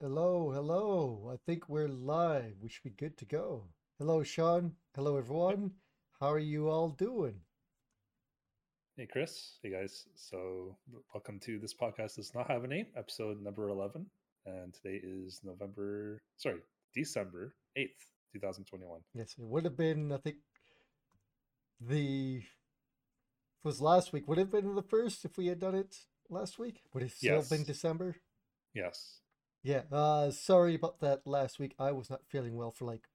Hello, hello. I think we're live. We should be good to go. Hello, Sean. Hello, everyone. How are you all doing? Hey, Chris. Hey, guys. So, welcome to this podcast does not have a name, episode number 11. And today is November, sorry, December 8th, 2021. Yes, it would have been, I think, the was last week. Would it have been the first if we had done it last week? Would it still Yes. been December? Yes. Yeah. Uh, sorry about that last week. I was not feeling well for like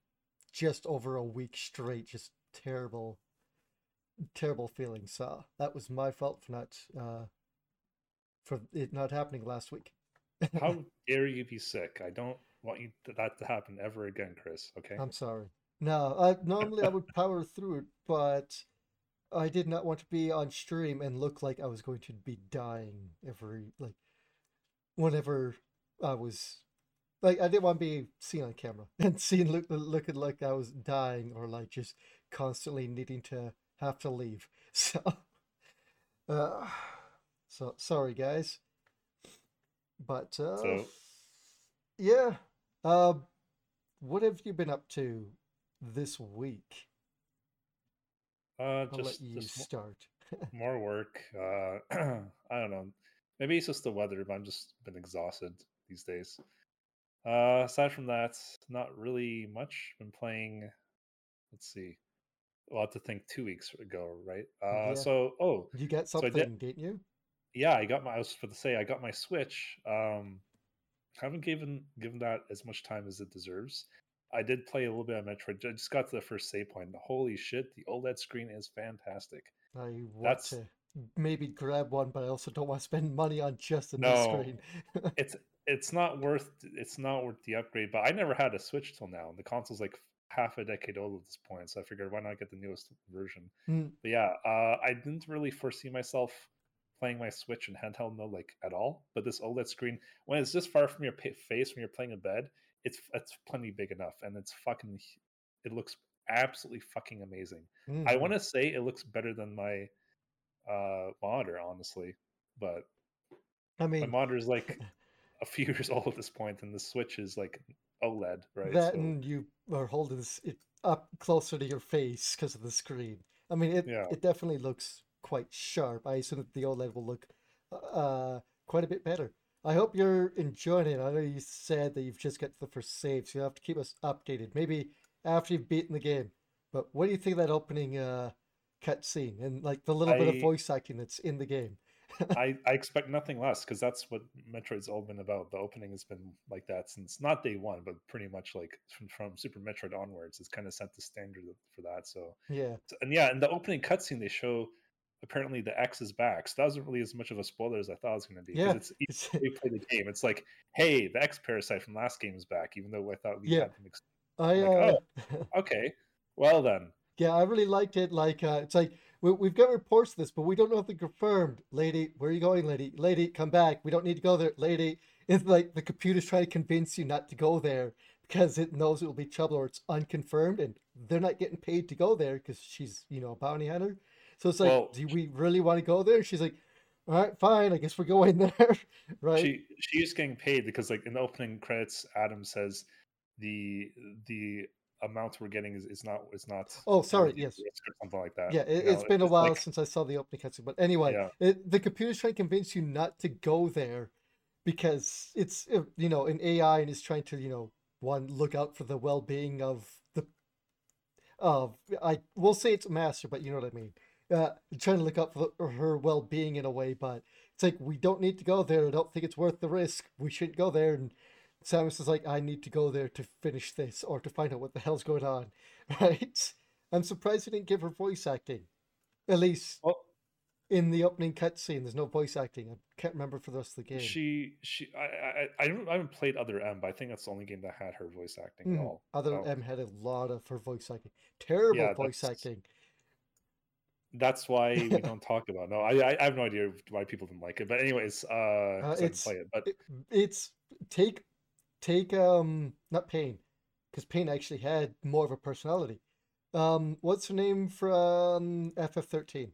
just over a week straight. Just terrible, terrible feelings. So that was my fault for not uh for it not happening last week. How dare you be sick? I don't want you to, that to happen ever again, Chris. Okay. I'm sorry. No, I normally I would power through it, but I did not want to be on stream and look like I was going to be dying every like whenever I was like I didn't want to be seen on camera and seen look looking like I was dying or like just constantly needing to have to leave. So uh so sorry guys. But uh So- yeah. Uh what have you been up to this week? uh, I'll just, let you just start. more work. Uh, I don't know. Maybe it's just the weather, but I'm just been exhausted these days. Uh, aside from that, not really much. Been playing. Let's see. Well, I have to think two weeks ago, right? Uh, Yeah. so oh You So I something, did- didn't you? yeah, I got my. I was for to say I got my Switch. Um, haven't given given that as much time as it deserves. I did play a little bit of Metroid. I just got to the first save point. Holy shit! The OLED screen is fantastic. I want That's- to maybe grab one, but I also don't want to spend money on just a new No. screen. it's it's not worth it's not worth the upgrade. But I never had a Switch till now. and The console's like half a decade old at this point, so I figured why not get the newest version. Hmm. But yeah, uh, I didn't really foresee myself playing my Switch in handheld mode like at all. But this OLED screen, when it's this far from your face when you're playing in bed, it's it's plenty big enough, and it's fucking. It looks absolutely fucking amazing. I Mhm. want to say it looks better than my uh monitor, honestly, but I mean, my monitor is like a few years old at this point, and the Switch is like OLED, right? that So, and you are holding this it up closer to your face because of the screen. I mean, it Yeah. it definitely looks quite sharp. I assume that the OLED will look uh quite a bit better. I hope you're enjoying it. I know you said that you've just got the first save, so you'll have to keep us updated. Maybe after you've beaten the game. But what do you think of that opening uh cutscene and like the little bit of voice acting that's in the game? I, I expect nothing less because that's what Metroid's all been about. The opening has been like that since not day one, but pretty much like from, from Super Metroid onwards. It's kind of set the standard for that. So, Yeah. so- and yeah, in the opening cutscene, they show apparently the X is back. So that wasn't really as much of a spoiler as I thought it was going to be. Yeah, it's we play the game. It's like, hey, the X parasite from last game is back, even though I thought we Yeah. had them. Ex- I Like, uh okay, well then, Yeah, I really liked it. Like, uh, it's like we, we've got reports of this, but we don't know if they're confirmed. Lady, where are you going, lady? Lady, come back. We don't need to go there, lady. It's like the computer's trying to convince you not to go there because it knows it will be trouble or it's unconfirmed, and they're not getting paid to go there because she's, you know, a bounty hunter. So it's like, Well, do we really want to go there? She's like, all right, fine. I guess we're going there, right? she she's getting paid because like in the opening credits adam says the the amount we're getting is, is not is not Oh, sorry, yes. something like that Yeah, it, it's know, been a while like- since I saw the opening cutscene, but anyway, yeah it, the computer's trying to convince you not to go there because it's uh, you know an AI and is trying to you know one look out for the well-being of the of I will say it's a master, but you know what I mean. Uh, trying to look out for the, her well-being in a way, but it's like we don't need to go there. I don't think it's worth the risk. We shouldn't go there. And Samus is like, I need to go there to finish this or to find out what the hell's going on, right? I'm surprised they didn't give her voice acting. At least well in the opening cutscene, there's no voice acting. I can't remember for the rest of the game. she she I, I I haven't, I haven't played other m but i think that's the only game that had her voice acting at Mhm. all Other so M had a lot of her voice acting. Terrible Yeah, voice acting. that's why we don't talk about it. no I, I I have no idea why people didn't like it but anyways uh, didn't it's- play it but It, it's take take um not Paine, because Paine actually had more of a personality. Um, what's her name from FF13?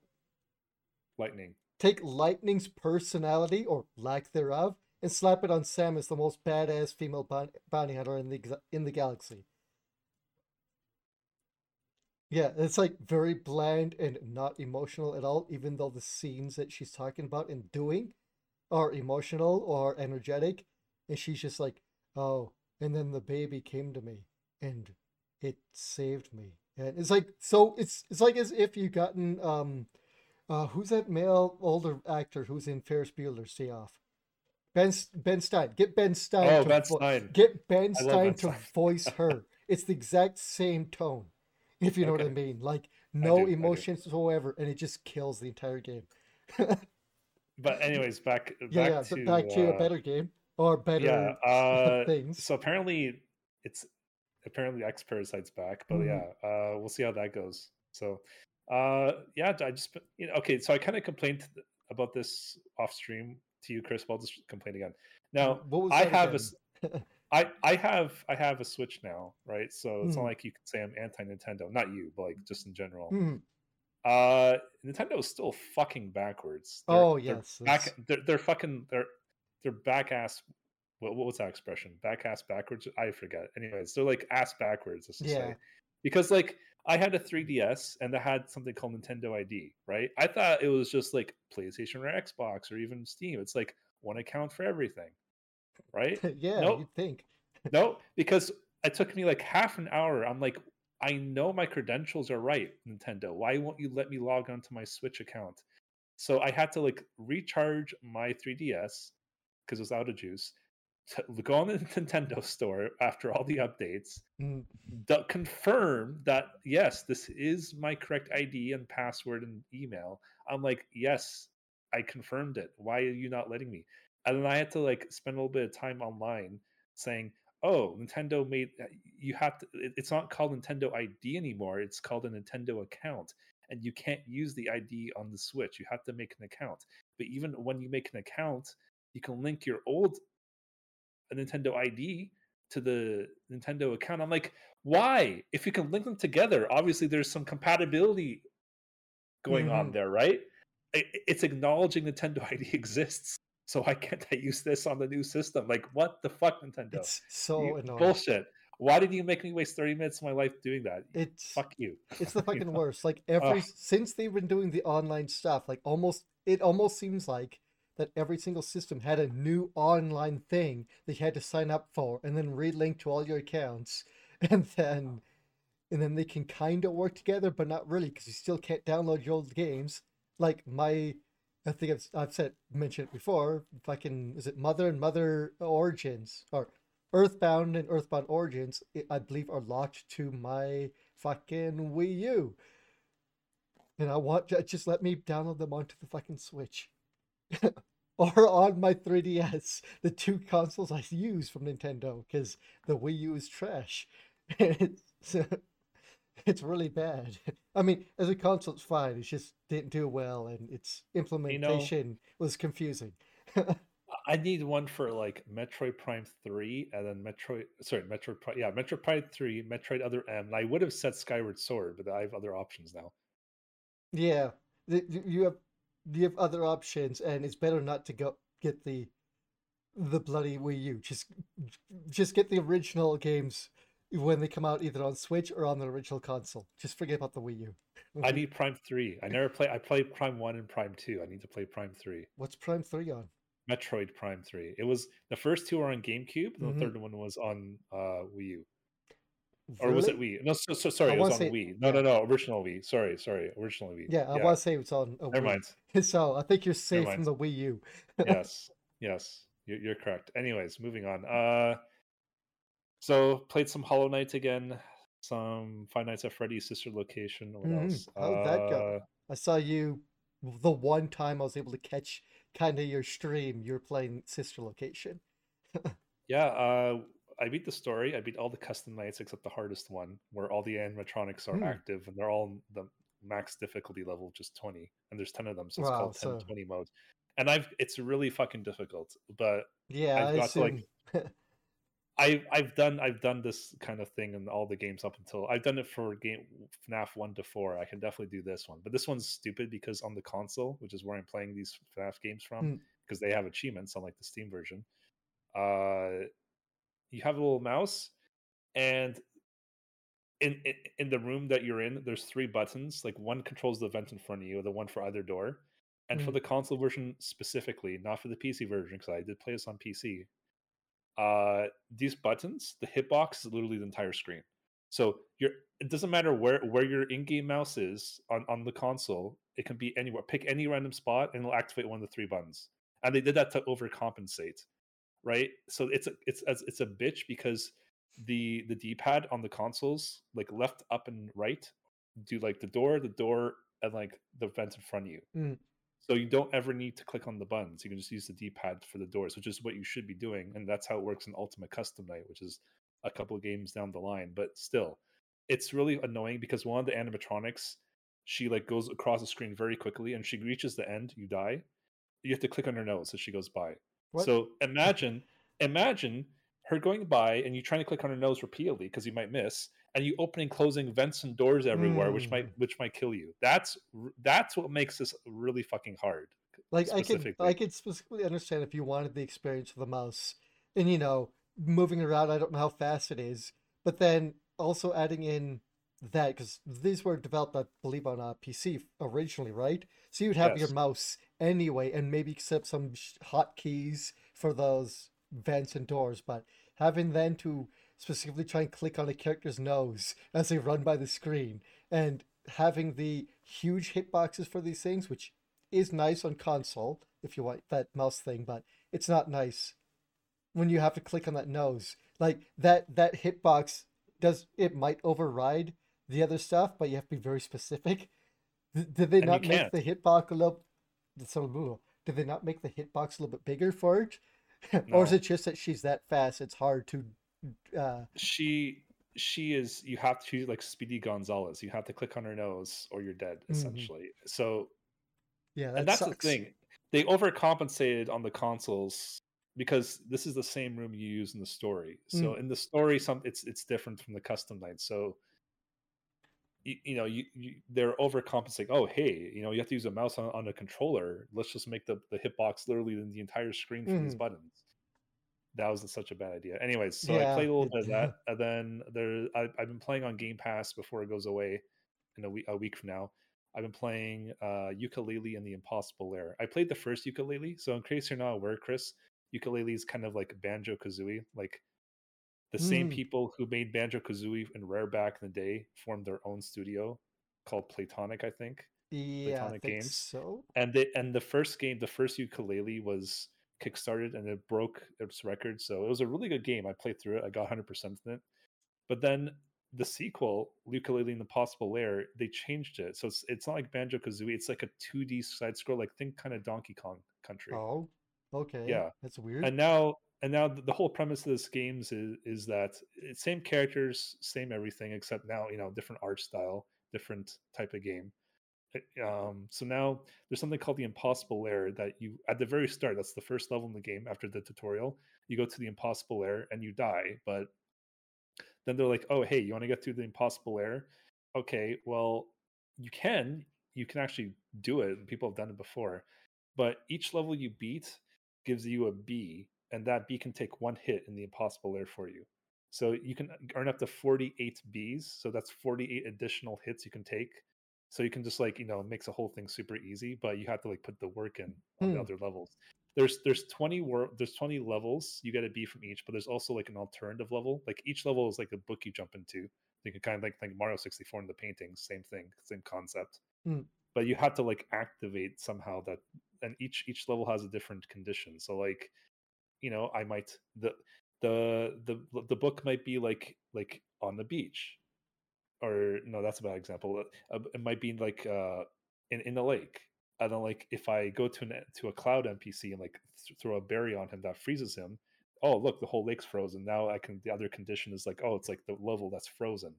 lightning Take Lightning's personality or lack thereof and slap it on Samus the most badass female bounty hunter in the in the galaxy. Yeah, it's like very bland and not emotional at all, even though the scenes that she's talking about and doing are emotional or energetic. And she's just like, oh, and then the baby came to me and it saved me. And it's like so it's it's like as if you gotten um uh who's that male older actor who's in Ferris Bueller's Day Off? Ben Ben Stein. Get Ben Stein. Oh, to Ben vo- Stein. Get Ben Stein Ben to Stein. voice her. it's the exact same tone, if you know what I mean. Like no do, emotions whatsoever, and it just kills the entire game. But anyways, back yeah, back yeah. to back to a uh, better game or better yeah. Uh, things. so apparently it's apparently X Parasite's back, but Mhm. yeah, uh, we'll see how that goes. So, uh, yeah, I just you know, okay. So I kind of complained about this off stream to you, Chris. But I'll just complain again. Now I have a again? s- I I have I have a Switch now, right? So it's not Mhm. like you can say I'm anti Nintendo. Not you, but like just in general. Mhm. Uh, Nintendo is still fucking backwards. They're- Oh they're yes, back. They're, they're fucking. They're they're back ass. What, what was that expression? Back ass backwards. I forget. Anyways, they're like ass backwards. Let's just Yeah. say because like I had a 3DS and that had something called Nintendo ID, right? I thought it was just like PlayStation or Xbox or even Steam. It's like one account for everything, right? yeah, Nope. you'd think. no, because it took me like half an hour. I'm like, I know my credentials are right, Nintendo. Why won't you let me log onto my Switch account? So I had to like recharge my 3DS because it was out of juice. To go on the Nintendo store after all the updates, Mm, d- confirm that yes, this is my correct ID and password and email. I'm like, yes, I confirmed it. Why are you not letting me? And then I had to like spend a little bit of time online saying, oh, Nintendo made uh, you have to. it- It's not called Nintendo ID anymore. It's called a Nintendo account, and you can't use the ID on the Switch. You have to make an account. But even when you make an account, you can link your old Nintendo ID to the Nintendo account. I'm like, why? If you can link them together, obviously there's some compatibility going on Mhm. there, right? It's acknowledging Nintendo ID exists. So why can't I use this on the new system? Like, what the fuck, Nintendo? It's so You- annoying. bullshit. Why did you make me waste 30 minutes of my life doing that? It's Fuck you. it's the You fucking know? worst. Like every since they've been doing the online stuff, like almost it almost seems like that every single system had a new online thing that you had to sign up for and then relink to all your accounts. And then and then they can kind of work together but not really because you still can't download your old games. Like my i think i've, I've said mentioned it before fucking is it mother and mother origins? Or earthbound and earthbound origins i I believe are locked to my fucking wii u. And i want just let me download them onto the fucking switch or on my 3ds the two consoles i use from nintendo because the wii u is trash it's, it's really bad i mean as a console it's fine it just didn't do well and its implementation was confusing I need one for like Metroid Prime 3 and then Metroid, sorry, Metroid Prime, yeah, Metroid Prime 3, Metroid Other M. And I would have said Skyward Sword, but I have other options now. yeah you you have you have other options and it's better not to go get the the bloody wii u just just get the original games when they come out either on switch or on the original console just forget about the wii u I need Prime 3. I never play, I played Prime 1 and Prime 2. I need to play Prime 3. what's prime 3 on Metroid Prime 3. It was the first two are on GameCube, Mhm. the third one was on uh, Wii U. Or was it Really? Wii? No, so, so, sorry, I it was on say- Wii. No, no, no, original Wii. Sorry, sorry, original Wii. yeah i want to say it's on a Never Wii. mind. so i think you're safe from the wii u yes, yes, you're, you're correct. Anyways, moving on. Uh, so played some Hollow Knight again, some Five Nights at Freddy's Sister Location. What Mhm. else? How did that go? Uh, I saw you the one time I was able to catch kind of your stream. You were playing Sister Location. Yeah, uh, I beat the story. I beat all the custom nights except the hardest one, where all the animatronics are Hmm. active and they're all the max difficulty level, just twenty, and there's ten of them, so it's Wow, called 10 so- 20 mode. And I've it's really fucking difficult, but Yeah, I've got to, like, assume. I I've done I've done this kind of thing in all the games up until I've done it for game FNAF one to four. I can definitely do this one, but this one's stupid because on the console, which is where I'm playing these FNAF games from, Mm. because they have achievements unlike the Steam version. Uh, you have a little mouse, and in, in in the room that you're in, there's three buttons. Like one controls the vent in front of you, the one for either door. And for Mm. the console version specifically, not for the PC version, because I did play this on PC. Uh, these buttons, the hitbox is literally the entire screen. So you're it doesn't matter where where your in-game mouse is on on the console. It can be anywhere. Pick any random spot, and it'll activate one of the three buttons. And they did that to overcompensate, right? So it's a it's as it's a bitch because the the D-pad on the consoles, like left, up, and right, do like the door, the door, and like the vent in front of you. Mm. So you don't ever need to click on the buttons. You can just use the D-pad for the doors, which is what you should be doing, and that's how it works in Ultimate Custom Night, which is a couple of games down the line. But still, it's really annoying because one of the animatronics, she like goes across the screen very quickly, and she reaches the end, you die. You have to click on her nose as she goes by. What? So imagine, imagine her going by and you trying to click on her nose repeatedly because you might miss, and you opening, closing vents and doors everywhere, which might Mm. which might kill you. That's that's what makes this really fucking hard. Like I could. I could specifically understand if you wanted the experience of the mouse and you know moving around. I don't know how fast it is, but then also adding in that because these were developed, I believe, on a PC originally, right? So you'd have your mouse anyway, and maybe set some hotkeys for those vents and doors. But having then to specifically try and click on a character's nose as they run by the screen, and having the huge hitboxes for these things, which is nice on console if you want that mouse thing, but it's not nice when you have to click on that nose. Like that that hitbox does it might override the other stuff, but you have to be very specific. Did they And not make can't. the hitbox a little? So did they not make the hitbox a little bit bigger for it, or is it just that she's that fast? It's hard to. Uh, She she is you have to she's like Speedy Gonzalez. You have to click on her nose or you're dead Mhm. essentially. So yeah, that and that's sucks. the thing. They overcompensated on the consoles because this is the same room you use in the story. So Mm. in the story, some it's it's different from the custom night. So you, you know you, you they're overcompensating. Oh hey, you know you have to use a mouse on, on a controller. Let's just make the the hitbox literally the entire screen for these Mhm. buttons. That was such a bad idea. Anyways, so I Yeah, played a little bit of that, and then there I, I've been playing on Game Pass before it goes away in a week a week from now. I've been playing uh, Yooka-Laylee and the Impossible Lair. I played the first Yooka-Laylee, so in case you're not aware, Chris, Yooka-Laylee is kind of like Banjo Kazooie. Like the same Mm. people who made Banjo Kazooie and Rare back in the day formed their own studio called Playtonic, I think. Yeah, I Playtonic think Games. so. And they and the first game, the first Yooka-Laylee was kickstarted and it broke its record. So it was a really good game. I played through it. I got 100% in it. But then the sequel, Yooka-Laylee and the Possible Lair, they changed it. So it's it's not like Banjo Kazooie. It's like a 2D side scroll, like think kind of Donkey Kong Country. Oh, okay. Yeah. that's weird. And now and now the whole premise of this games is is that same characters, same everything, except now you know different art style, different type of game. Um, so now there's something called the Impossible Lair that you at the very start. That's the first level in the game after the tutorial. You go to the Impossible Lair and you die, but then they're like, "Oh, hey, you want to get through the Impossible Lair? Okay, well, you can. You can actually do it. People have done it before, but each level you beat gives you a B, and that B can take one hit in the Impossible Lair for you. So you can earn up to 48 Bs. So that's 48 additional hits you can take. So you can just like you know makes the whole thing super easy, but you have to like put the work in on the Hmm. other levels. There's there's 20 wor- there's 20 levels you get a B from each, but there's also like an alternative level. Like each level is like a book you jump into. You can kind of like like Mario 64 in the paintings, same thing, same concept. Hmm. But you have to like activate somehow that, and each each level has a different condition. So like, you know, I might the the the the book might be like like on the beach, or no, that's a bad example. Uh, It might be like uh in in the lake. And then like if I go to an to a cloud NPC and like th- throw a berry on him that freezes him, oh look, the whole lake's frozen. Now I can the other condition is like, oh, it's like the level that's frozen.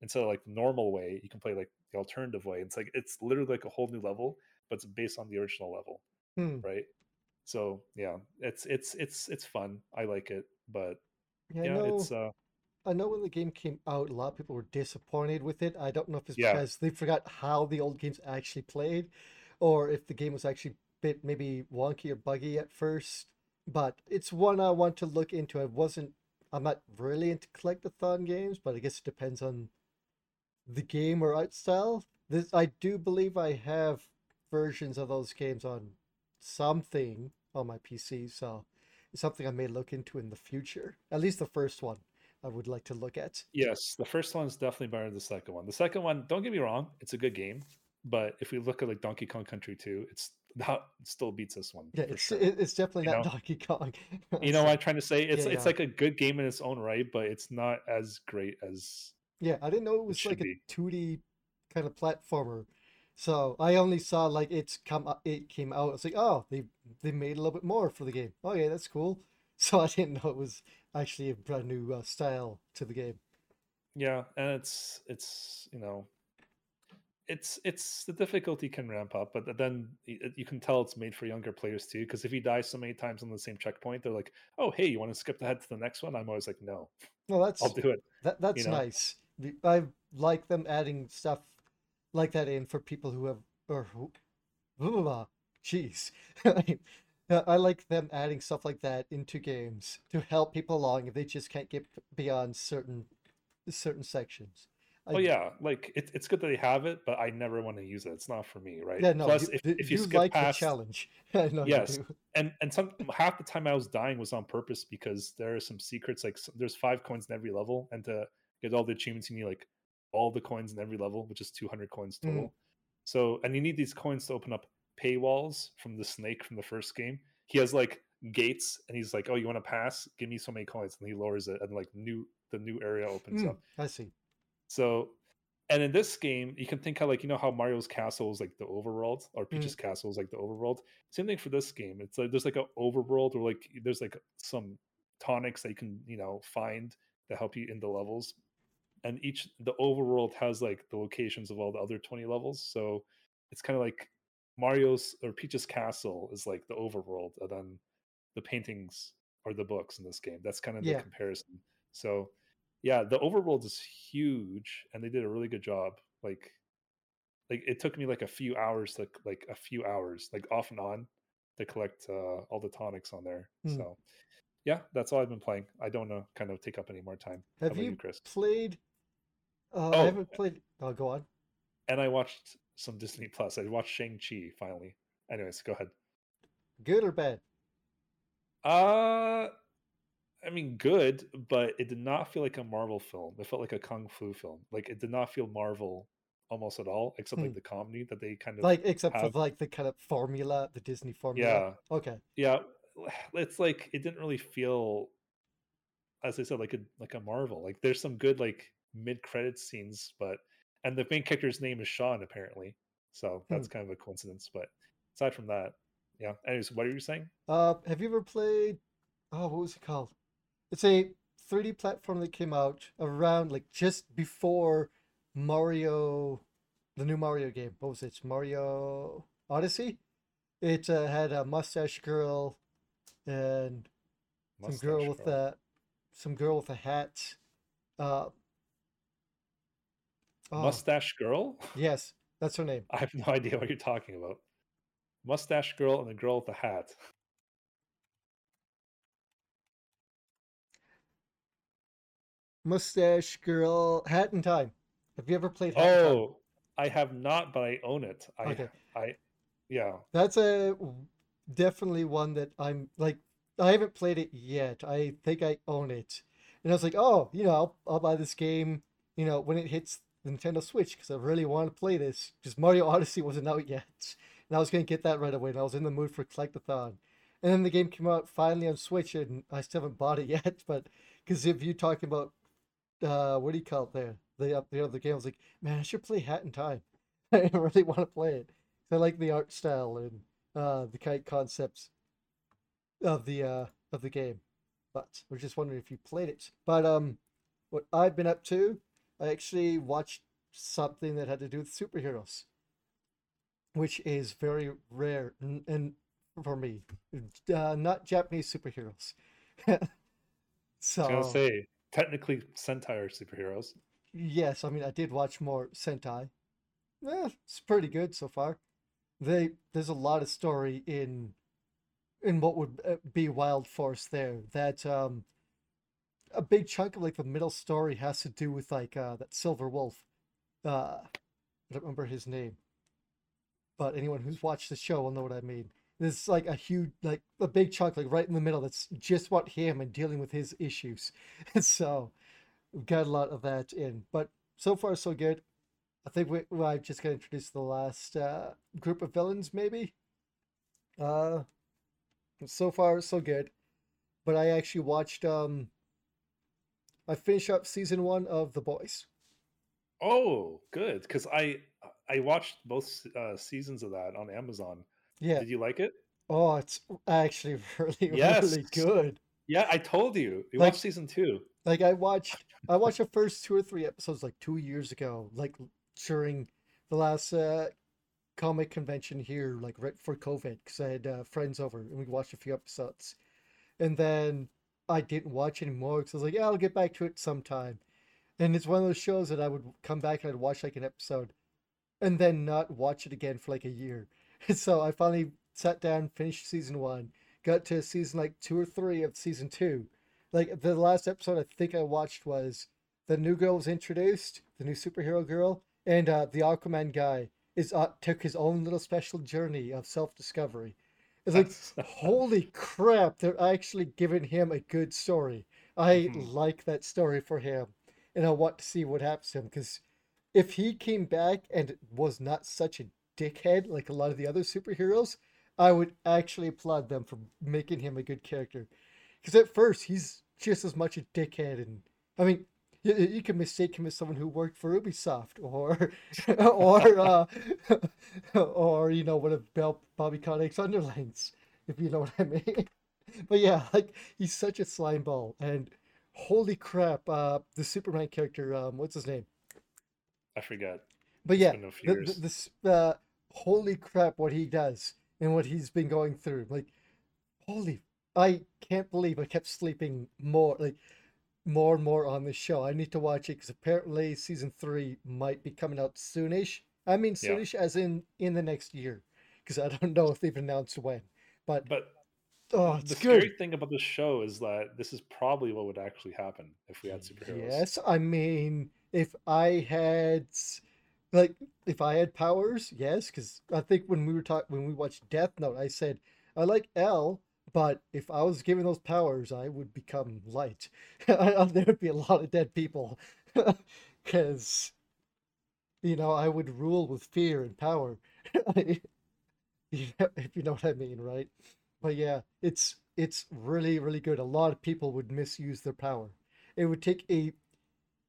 Instead of like the normal way, you can play like the alternative way. It's like it's literally like a whole new level, but it's based on the original level, Hmm. right? So yeah, it's it's it's it's fun. I like it, but Yeah, I yeah, know. it's uh I know when the game came out, a lot of people were disappointed with it. I don't know if it's Yeah. because they forgot how the old games actually played, or if the game was actually bit maybe wonky or buggy at first, but it's one I want to look into. I wasn't. I'm not really into collectathon games, but I guess it depends on the game or art style. This I do believe I have versions of those games on something on my PC, so it's something I may look into in the future. At least the first one I would like to look at. Yes, the first one's definitely better than the second one. The second one, don't get me wrong, it's a good game, but if we look at like Donkey Kong Country 2, it's not it still beats this one. Yeah, it's sure. it's definitely You not know? Donkey Kong. You know what I'm trying to say? It's Yeah, it's yeah. like a good game in its own right, but it's not as great as Yeah, I didn't know it it was should like a 2D kind of platformer. So I only saw like it's come o- it came out. It's like, oh, they they made a little bit more for the game. Oh yeah, that's cool. So I didn't know it was actually a brand new uh, style to the game. Yeah, and it's it's you know it's it's the difficulty can ramp up, but then you can tell it's made for younger players too. Because if you die so many times on the same checkpoint, they're like, "Oh, hey, you want to skip ahead to the next one?" I'm always like, "No, No, I'll that's do it." that that's know? nice. I like them adding stuff like that in for people who have or who, blah, blah, blah. jeez. Uh, I like them adding stuff like that into games to help people along if they just can't get beyond certain certain sections. I Oh yeah, like it, it's good that they have it, but I never want to use it. It's not for me, right? Yeah, no, Plus, you, if, you, if you, you skip like past, the challenge. Yes. and and some half the time I was dying was on purpose because there are some secrets. Like there's five coins in every level, and to get all the achievements, you need like all the coins in every level, which is 200 coins Mhm. total. So, and you need these coins to open up paywalls from the snake from the first game. He has like gates, and he's like, "Oh, you want to pass? Give me so many coins," and he lowers it, and like new the new area opens Mm, up. I see. So, and in this game, you can think how like you know how Mario's castle is like the overworld, or Mm. Peach's castle is like the overworld. Same thing for this game. It's like there's like an overworld where like there's like some tonics that you can you know find to help you in the levels, and each the overworld has like the locations of all the other twenty levels. So it's kind of like Mario's or Peach's castle is like the overworld, and then the paintings are the books in this game. That's kind of the comparison. So yeah, the overworld is huge, and they did a really good job. Like, like it took me like a few hours to like a few hours, like off and on, to collect uh, all the tonics on there. Hmm. So yeah, that's all I've been playing. I don't know, kind of take up any more time. Have you you, Chris? played? Uh, I Oh, haven't played. Oh, go on. And I watched some Disney Plus. I watched Shang Chi finally. Anyways, go ahead. Good or bad? Uh I mean, good, but it did not feel like a Marvel film. It felt like a kung fu film. Like it did not feel Marvel almost at all, except Hmm. like the comedy that they kind of Like, except have. for like the kind of formula, the Disney formula. Yeah, Okay. yeah. It's like it didn't really feel, as I said, like a like a Marvel. Like there's some good like mid credit scenes, but and the main character's name is Sean apparently, so Hmm. that's kind of a coincidence. But aside from that, yeah. Anyways, what are you saying? Uh, have you ever played? Oh, what was it called? It's a 3D platform that came out around like just before Mario, the new Mario game. What was it? Mario Odyssey. It uh, had a mustache girl and some girl Mustache with a some girl with a hat. Uh, oh, Mustache Girl. yes, that's her name. I have no idea what you're talking about. Mustache girl and the girl with the hat. Mustache girl, Hat in Time. Have you ever played Hat? Oh, I have not, but I own it. I, Okay. I, yeah. That's a definitely one that I'm like I haven't played it yet. I think I own it. And I was like, "Oh, you know, I'll, I'll buy this game, you know, when it hits Nintendo Switch because I really want to play this because Mario Odyssey wasn't out yet." And I was to get that right away and I was in the mood for Collectathon. And then the game came out finally on Switch and I still haven't bought it yet, but because if you're talking about uh what do you call it there? The uh, the other game I was like, "Man, I should play Hat in Time." I really want to play it. I like the art style and uh, the kind of concepts of the uh, of the game. But I was just wondering if you played it. But um, what I've been up to, I actually watched something that had to do with superheroes, which is very rare and, and for me, uh, not Japanese superheroes. so I was gonna say technically Sentai are superheroes. yes, I mean I did watch more Sentai. Eh, it's pretty good so far. they there's a lot of story in in what would uh, be Wild Force there. That um, a big chunk of like the middle story has to do with like uh, that Silver Wolf. Uh, I don't remember his name, but anyone who's watched the show will know what I mean. There's like a huge, like a big chunk, like right in the middle. That's just what him and dealing with his issues. so we've got a lot of that in, but so far so good. I think we, well, I've just got to introduce the last uh, group of villains, maybe. Uh, so far so good, but I actually watched. Um, I finished up season one of The Boys. Oh, good. Because I I watched both uh, seasons of that on Amazon. Yeah. Did you like it? Oh, it's actually really, Yes. really good. Yeah, I told you. You Like- watched season two. Like I watched, I watched the first two or three episodes like two years ago, like during the last uh, comic convention here, like right before COVID, because I had uh, friends over and we watched a few episodes, and then I didn't watch anymore because I was like, yeah, I'll get back to it sometime. And it's one of those shows that I would come back and I'd watch like an episode, and then not watch it again for like a year. So I finally sat down, finished season one, got to season like two or three of season two. Like the last episode I think I watched was the new girl was introduced, the new superhero girl, and uh, the Aquaman guy is uh, took his own little special journey of self discovery. It's like holy crap, they're actually giving him a good story. I Mhm. like that story for him, and I want to see what happens to him because if he came back and was not such a dickhead like a lot of the other superheroes, I would actually applaud them for making him a good character. Because at first he's just as much a dickhead, and I mean, you, you can mistake him as someone who worked for Ubisoft or or uh, or you know one of Bel- Bobby Kotick's underlings, if you know what I mean. But yeah, like he's such a slime ball, and holy crap, uh, the Superman character, um, what's his name? I forgot. But yeah, been a few the, the, this uh, holy crap, what he does and what he's been going through, like holy, I can't believe I kept sleeping more, like more and more on this show. I need to watch it because apparently season three might be coming out soonish. I mean Yeah. soonish as in in the next year, because I don't know if they've announced when. But But oh, the it's scary good. thing about this show is that this is probably what would actually happen if we had superheroes. Yes, I mean, if I had, like, if I had powers, yes, because I think when we were talking, when we watched Death Note, I said I like L, but if I was given those powers, I would become light. There would be a lot of dead people, because you know I would rule with fear and power. If you know what I mean, right? But yeah, it's it's really really good. A lot of people would misuse their power. It would take a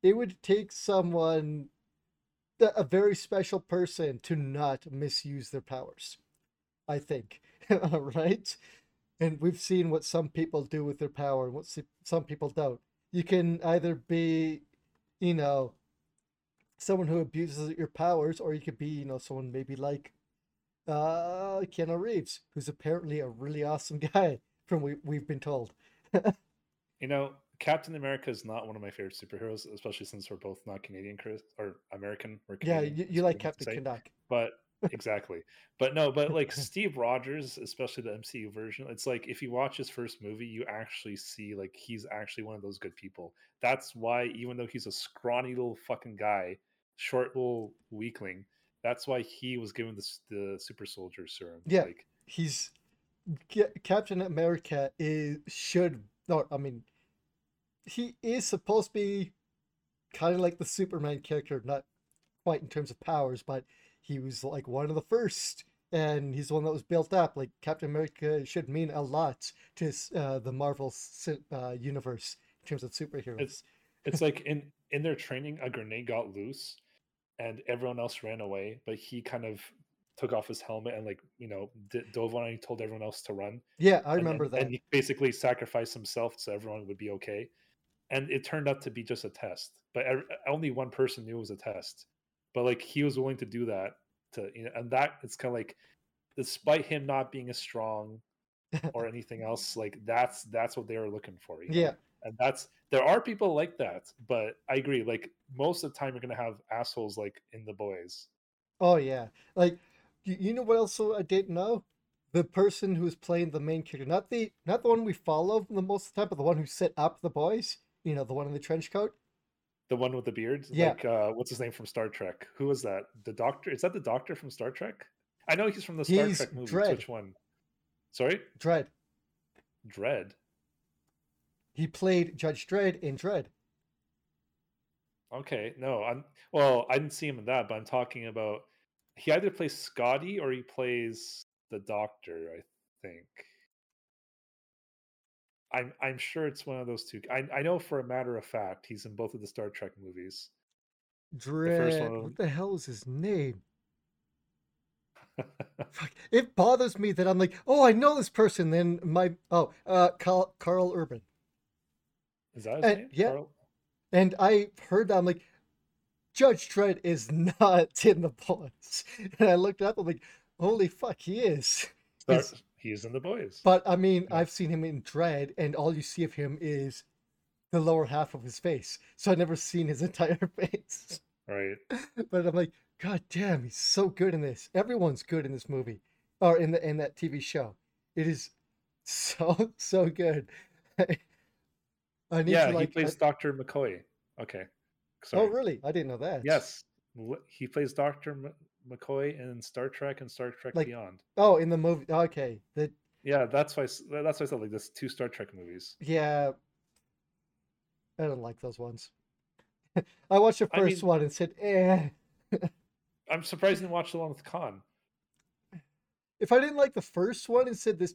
it would take someone a very special person to not misuse their powers. I think, right? And we've seen what some people do with their power and what some people don't. You can either be, you know, someone who abuses your powers, or you could be, you know, someone maybe like uh Keanu Reeves, who's apparently a really awesome guy, from we we've been told. You know, Captain America is not one of my favorite superheroes, especially since we're both not Canadian, Chris, or American. We're Yeah, Canadian, you, you like I meant to Captain. Canuck. But exactly. But no, but like Steve Rogers, especially the MCU version, it's like if you watch his first movie, you actually see like he's actually one of those good people. That's why, even though he's a scrawny little fucking guy, short little weakling, that's why he was given this the super soldier serum. Yeah. Like He's Captain America is should no, I mean he is supposed to be kind of like the Superman character, not quite in terms of powers, but he was like one of the first, and he's the one that was built up. Like Captain America should mean a lot to uh, the Marvel uh, universe in terms of superheroes. it's like in in their training, a grenade got loose, and everyone else ran away, but he kind of took off his helmet and like you know d- dove on and he told everyone else to run. Yeah, I remember and, that. And he basically sacrificed himself so everyone would be okay. And it turned out to be just a test, but only one person knew it was a test. But like he was willing to do that to, you know, and that it's kind of like, despite him not being as strong or anything else, like that's that's what they were looking for. you know? Yeah. and that's there are people like that, but I agree. Like most of the time, you're gonna have assholes like in the boys. Oh yeah, like you, you know what else I didn't know? The person who's playing the main character, not the not the one we follow the most of the time, but the one who set up the boys. You know, the one in the trench coat. The one with the beard? Yeah. Like uh what's his name from Star Trek? Who was that? The doctor? Is that the doctor from Star Trek? I know he's from the Star He's Trek movies. Dredd. Which one? Sorry? Dredd. Dredd. He played Judge Dredd in Dredd. Okay, no, I'm well, I didn't see him in that, but I'm talking about he either plays Scotty or he plays the doctor, I think. I'm I'm sure it's one of those two. I I know for a matter of fact he's in both of the Star Trek movies. Dredd. one- What the hell is his name? Fuck. It bothers me that I'm like, oh, I know this person. Then my oh, uh, Carl, Carl Urban, Is that his Uh, name? yeah. Carl? and I heard that I'm like, Judge Dredd is not in the boys, and I looked up. I'm like, holy fuck, he is. Star- he is in the boys. But I mean, Yeah. I've seen him in Dredd, and all you see of him is the lower half of his face. So I've never seen his entire face. right. But I'm like, God damn, he's so good in this. Everyone's good in this movie, or in the in that TV show. It is so so good. I need Yeah, to he like. I- plays Dr. McCoy. Okay. oh, really? I didn't know that. Yes. He plays Dr. McCoy in Star Trek and Star Trek Like- Beyond. Oh, in the movie. Okay. The Yeah, that's why. That's why I said like this two Star Trek movies. yeah. I don't like those ones. I watched the I first mean- one and said, eh. I'm surprised you didn't watch the one with Khan. if I didn't like the first one and said this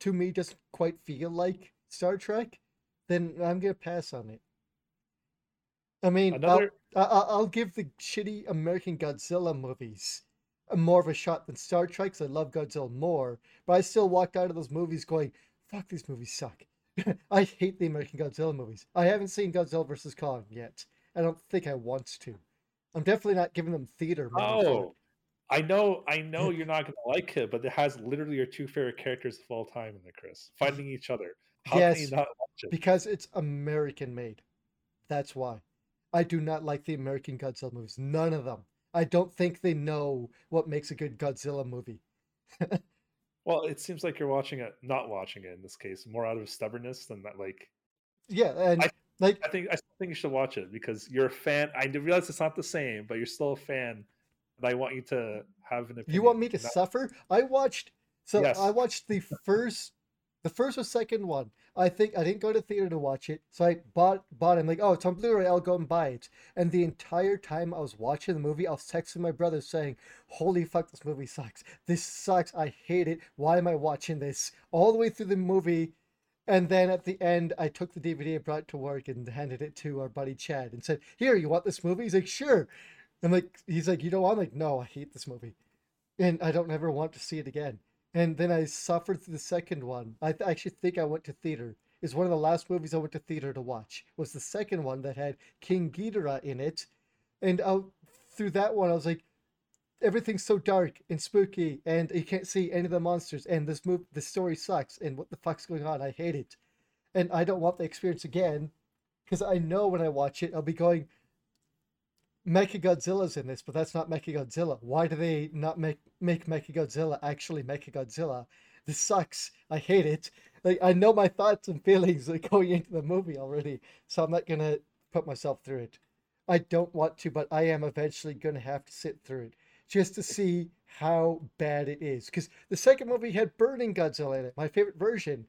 to me doesn't quite feel like Star Trek, then I'm gonna pass on it. I mean, Another I- I'll give the shitty American Godzilla movies a more of a shot than Star Trek because I love Godzilla more, but I still walked out of those movies going, "Fuck, these movies suck." I hate the American Godzilla movies. I haven't seen Godzilla vs Kong yet. I don't think I want to. I'm definitely not giving them theater. Oh, I know, I know you're not gonna like it, but it has literally your two favorite characters of all time in there, Chris, fighting each other. How can you Yes. not watch it? Because it's American made. That's why. I do not like the American Godzilla movies. None of them. I don't think they know what makes a good Godzilla movie. Well, it seems like you're watching it, not watching it in this case, more out of stubbornness than that. Like, Yeah, and I- like I think I still think you should watch it because you're a fan. I realize it's not the same, but you're still a fan, and I want you to have an opinion. you want me to that- suffer? I watched so Yes. I watched the first the first or second one. I think I didn't go to theater to watch it. So I bought bought it. I'm like, oh, it's on Blu-ray, I'll go and buy it. And the entire time I was watching the movie, I was texting my brother saying, Holy fuck, this movie sucks. This sucks. I hate it. Why am I watching this? All the way through the movie. And then at the end, I took the DVD and brought it to work and handed it to our buddy Chad and said, Here, you want this movie? He's like, Sure. I'm like, he's like, you don't want? I'm like, no, I hate this movie, and I don't ever want to see it again. And then I suffered through the second one. I th- actually think I went to theater. It's one of the last movies I went to theater to watch. Was the second one that had King Ghidorah in it, and out through that one, I was like, everything's so dark and spooky, and you can't see any of the monsters, and this move, the story sucks, and what the fuck's going on? I hate it, and I don't want the experience again, because I know when I watch it, I'll be going, Mechagodzilla's in this, but that's not Mechagodzilla. Why do they not make make Mechagodzilla actually Mechagodzilla? This sucks. I hate it. Like I know my thoughts and feelings like going into the movie already, so I'm not gonna put myself through it. I don't want to, but I am eventually gonna have to sit through it just to see how bad it is. Because the second movie had Burning Godzilla in it, my favorite version,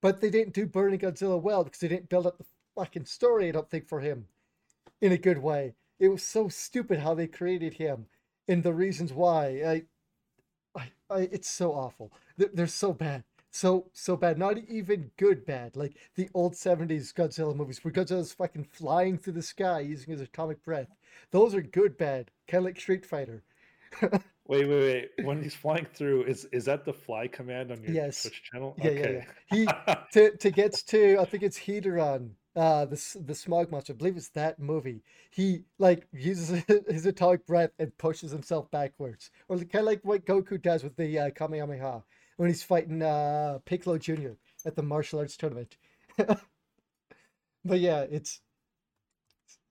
but they didn't do Burning Godzilla well because they didn't build up the fucking story. I don't think for him in a good way. It was so stupid how they created him and the reasons why. I, I, I it's so awful. They're, they're so bad. So, so bad. Not even good bad. Like the old 70s Godzilla movies where Godzilla's fucking flying through the sky using his atomic breath. Those are good bad. Kind of like Street Fighter. Wait, wait, wait. When he's flying through, is is that the fly command on your Yes. Twitch channel? Yeah, yeah, okay. yeah. He to to gets to I think it's Hedorah, uh the the smog monster. I believe it's that movie. He like uses his atomic breath and pushes himself backwards, or kind of like what Goku does with the uh, Kamehameha when he's fighting uh Piccolo Jr. at the martial arts tournament. but yeah, it's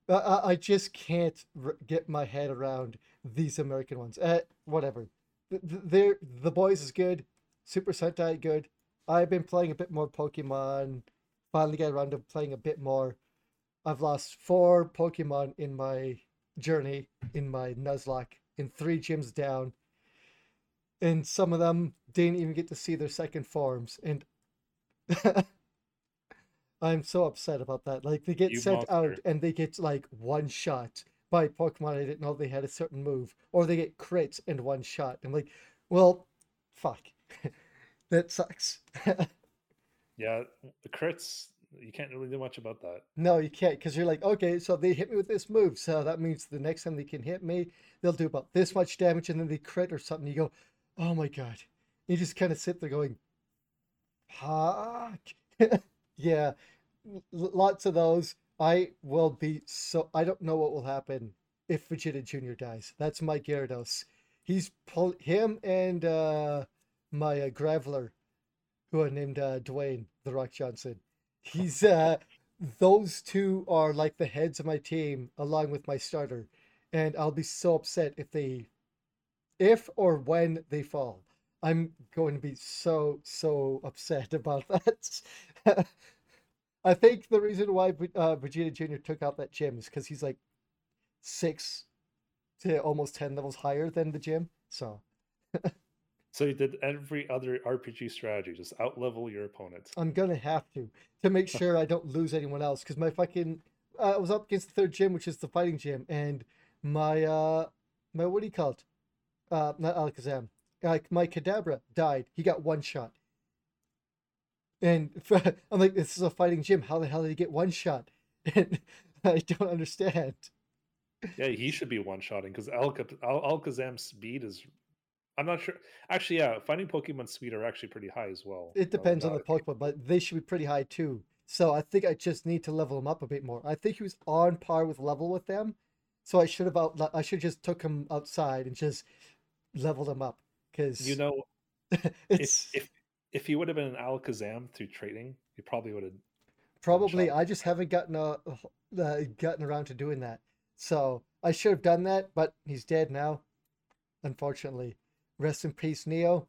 I- I, just can't r- get my head around these American ones. Uh, whatever. th- th- they're the boys is good, Super Sentai good. I've been playing a bit more Pokemon. Finally got around to playing a bit more. I've lost four Pokemon in my journey in my Nuzlocke in three gyms down. And some of them didn't even get to see their second forms. And I'm so upset about that. Like they get You sent out and they get like one shot by Pokemon I didn't know they had a certain move, or they get crits and one shot. I'm like, well, fuck, that sucks. Yeah, the crits. You can't really do much about that. no, you can't because you're like, okay, so they hit me with this move, so that means the next time they can hit me, they'll do about this much damage, and then they crit or something. You go, oh my god, you just kind of sit there going, fuck. yeah, lots of those. I will be so. I don't know what will happen if Vegeta Jr. dies. That's my Gyarados. He's pulled him and uh, my uh, Graveler, who I named uh, Dwayne the Rock Johnson. He's uh, those two are like the heads of my team, along with my starter, and I'll be so upset if they, if or when they fall. I'm going to be so so upset about that. I think the reason why uh, Vegeta Jr. took out that gym is because he's like six to almost ten levels higher than the gym. So So you did every other RPG strategy, just outlevel your opponent. I'm gonna have to to make sure I don't lose anyone else because my fucking uh, I was up against the third gym, which is the fighting gym, and my uh my what do you call it? Uh, not Alakazam. Like my Kadabra died. He got one shot. And I'm like, this is a fighting gym. How the hell did he get one shot? And I don't understand. Yeah, he should be one shotting because Alka- Al- Alakazam's speed is. I'm not sure. Actually, yeah, finding Pokemon speed are actually pretty high as well. It depends on the Pokemon, but they should be pretty high too. So I think I just need to level him up a bit more. I think he was on par with level with them, so I should have out. I should just took him outside and just leveled him up because You know, it's if if if he would have been an Alakazam through trading, he probably would have. probably. I just haven't gotten uh, uh, gotten around to doing that. So I should have done that, but he's dead now. Unfortunately, rest in peace, Neo.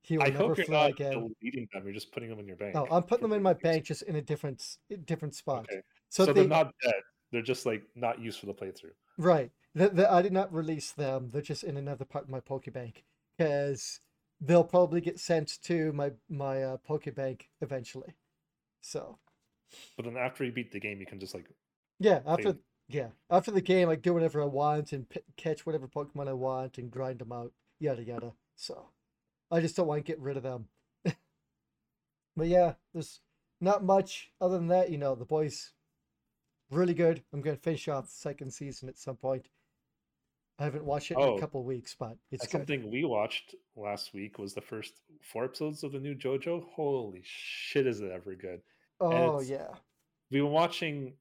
He will I never hope you're fly not again. deleting them. You're just putting them in your bank. No, I'm putting them in my bank, just in a different different spot. Okay, So, so, they, they're not dead. They're just like not used for the playthrough. Right. The, the, I did not release them. They're just in another part of my Pokebank because they'll probably get sent to my my uh, Pokebank eventually. So But then after you beat the game, you can just like yeah, after them. yeah after the game, I do whatever I want and p- catch whatever Pokemon I want and grind them out, yada yada. So I just don't want to get rid of them. but yeah, there's not much other than that. You know, the boys really good. I'm gonna finish off the second season at some point. I haven't watched it in Oh. a couple weeks, but it's good. something we watched last week was the first four episodes of the new JoJo. Holy shit, is it ever good? Oh yeah. We've been watching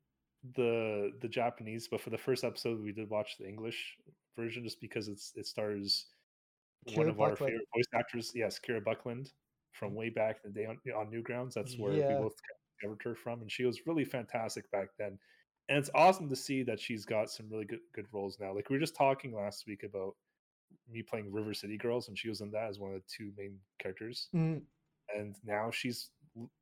the the Japanese, but for the first episode, we did watch the English version just because it's it stars one Kira of our favorite voice actors. Yes, Kira Buckland from way back in the day on, on Newgrounds. That's where Yeah. we both discovered her from, and she was really fantastic back then. And it's awesome to see that she's got some really good good roles now. Like we were just talking last week about me playing River City Girls, and she was in that as one of the two main characters Mm, and now she's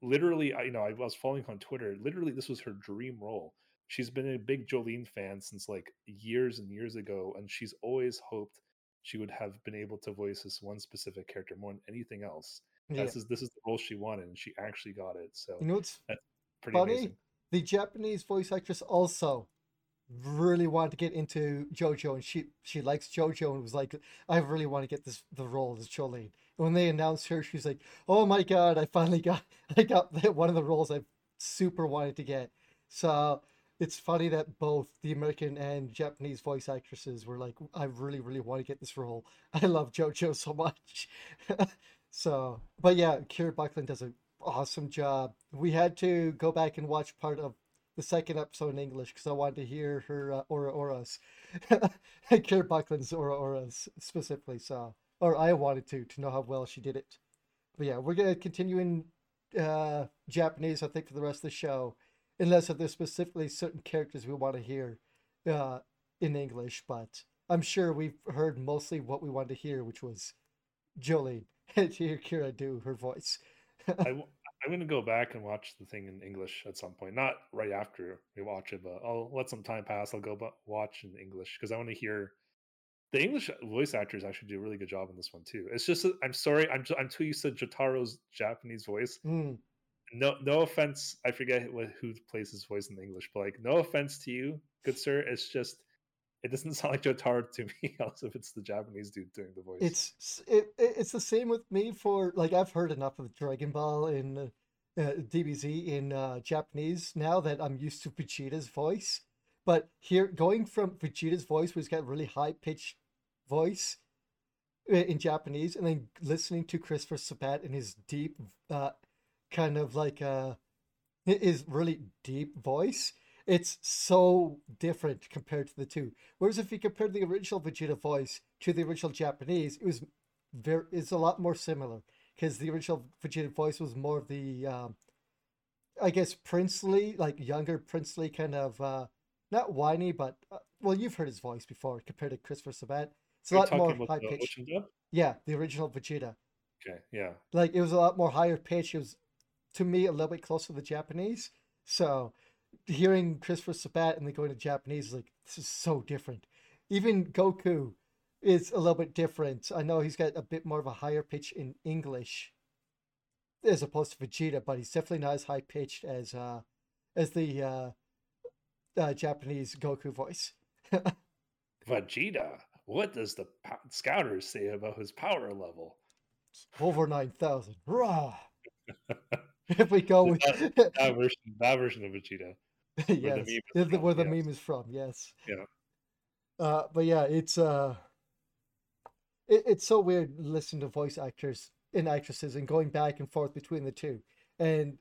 literally I- you know i was following her on twitter literally this was her dream role she's been a big Jolyne fan since like years and years ago and she's always hoped she would have been able to voice this one specific character more than anything else yeah. this is this is the role she wanted and she actually got it so You know what's pretty funny? amazing The Japanese voice actress also really wanted to get into JoJo, and she she likes JoJo, and was like, I really want to get this the role as Jolyne. And when they announced her, she was like, Oh my god, I finally got I got one of the roles I super wanted to get. So it's funny that both the American and Japanese voice actresses were like, I really, really want to get this role. I love JoJo so much. so, but yeah, Kira Buckland does an awesome job. We had to go back and watch part of the second episode in English because I wanted to hear her uh, Ora Oras, Kira Buckland's Ora Oras specifically. So, or I wanted to to know how well she did it. But yeah, we're gonna continue in uh, Japanese, I think, for the rest of the show, unless if there's specifically certain characters we want to hear uh, in English. But I'm sure we've heard mostly what we wanted to hear, which was Jolyne to hear Kira do her voice. I, w- I'm gonna go back and watch the thing in English at some point. Not right after we watch it, but I'll let some time pass. I'll go watch in English because I want to hear the English voice actors actually do a really good job in this one too. It's just I'm sorry, I'm I'm too used to Jotaro's Japanese voice. Mm, No no offense, I forget what, who plays his voice in English, but like no offense to you, good sir. It's just it doesn't sound like Jotaro to me. Also, if it's the Japanese dude doing the voice. it's it, it- it's the same with me for like I've heard enough of Dragon Ball in uh, DBZ in uh, Japanese now that I'm used to Vegeta's voice. But here, going from Vegeta's voice, he's got really high pitched voice uh, in Japanese, and then listening to Christopher Sabat in his deep, uh, kind of like uh, his really deep voice, it's so different compared to the two. Whereas if you compare the original Vegeta voice to the original Japanese, it was very it's a lot more similar because the original Vegeta voice was more of the um, I guess princely, like younger princely kind of uh, not whiny, but uh, well, you've heard his voice before compared to Christopher Sabat. It's a lot more high pitched. Yeah, the original Vegeta. Okay, yeah. Like it was a lot more higher pitch. It was to me a little bit closer to the Japanese. So hearing Christopher Sabat and then going to Japanese is like this is so different. Even Goku is a little bit different. I know he's got a bit more of a higher pitch in English as opposed to Vegeta, but he's definitely not as high pitched as uh as the uh, uh Japanese Goku voice. Vegeta. What does the po- scouters say about his power level? Over nine thousand. Raw. If we go with That version, that version of Vegeta. yes, meme is the- the- from, where the yes. meme is from. Yes. Yeah. Uh, but yeah, it's uh, it, it's so weird listening to voice actors and actresses and going back and forth between the two. And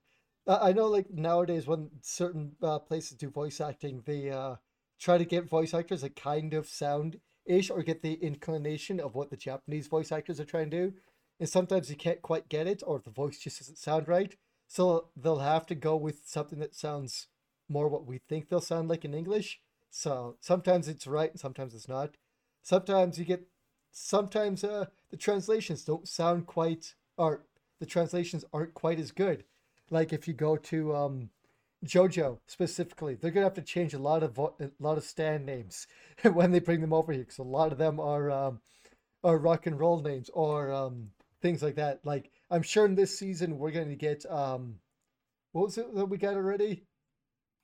I I know, like nowadays, when certain uh, places do voice acting, they uh try to get voice actors that kind of sound ish or get the inclination of what the Japanese voice actors are trying to do. And sometimes you can't quite get it, or the voice just doesn't sound right. So they'll have to go with something that sounds more what we think they'll sound like in English. So sometimes it's right and sometimes it's not. Sometimes you get sometimes uh the translations don't sound quite or the translations aren't quite as good. Like if you go to um JoJo specifically, they're gonna have to change a lot of vo- a lot of stand names when they bring them over here because a lot of them are um are rock and roll names or um things like that. Like I'm sure in this season we're gonna get um what was it that we got already?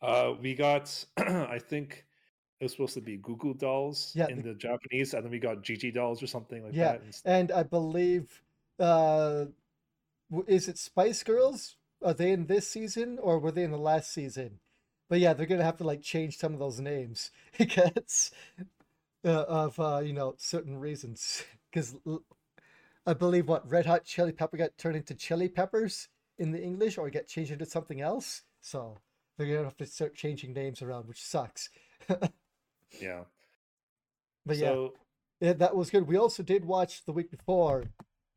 Uh, we got, I think it was supposed to be Goo Goo Dolls Yeah, in the- the Japanese, and then we got Gigi dolls or something like Yeah, that. And and I believe uh is it Spice Girls? Are they in this season or were they in the last season? But yeah, they're gonna have to like change some of those names because uh, of uh, you know certain reasons. Because I believe what Red Hot Chili Pepper got turned into Chili Peppers in the English, or got changed into something else. So they're gonna have to start changing names around, which sucks. yeah. But yeah, so Yeah, that was good. We also did watch the week before.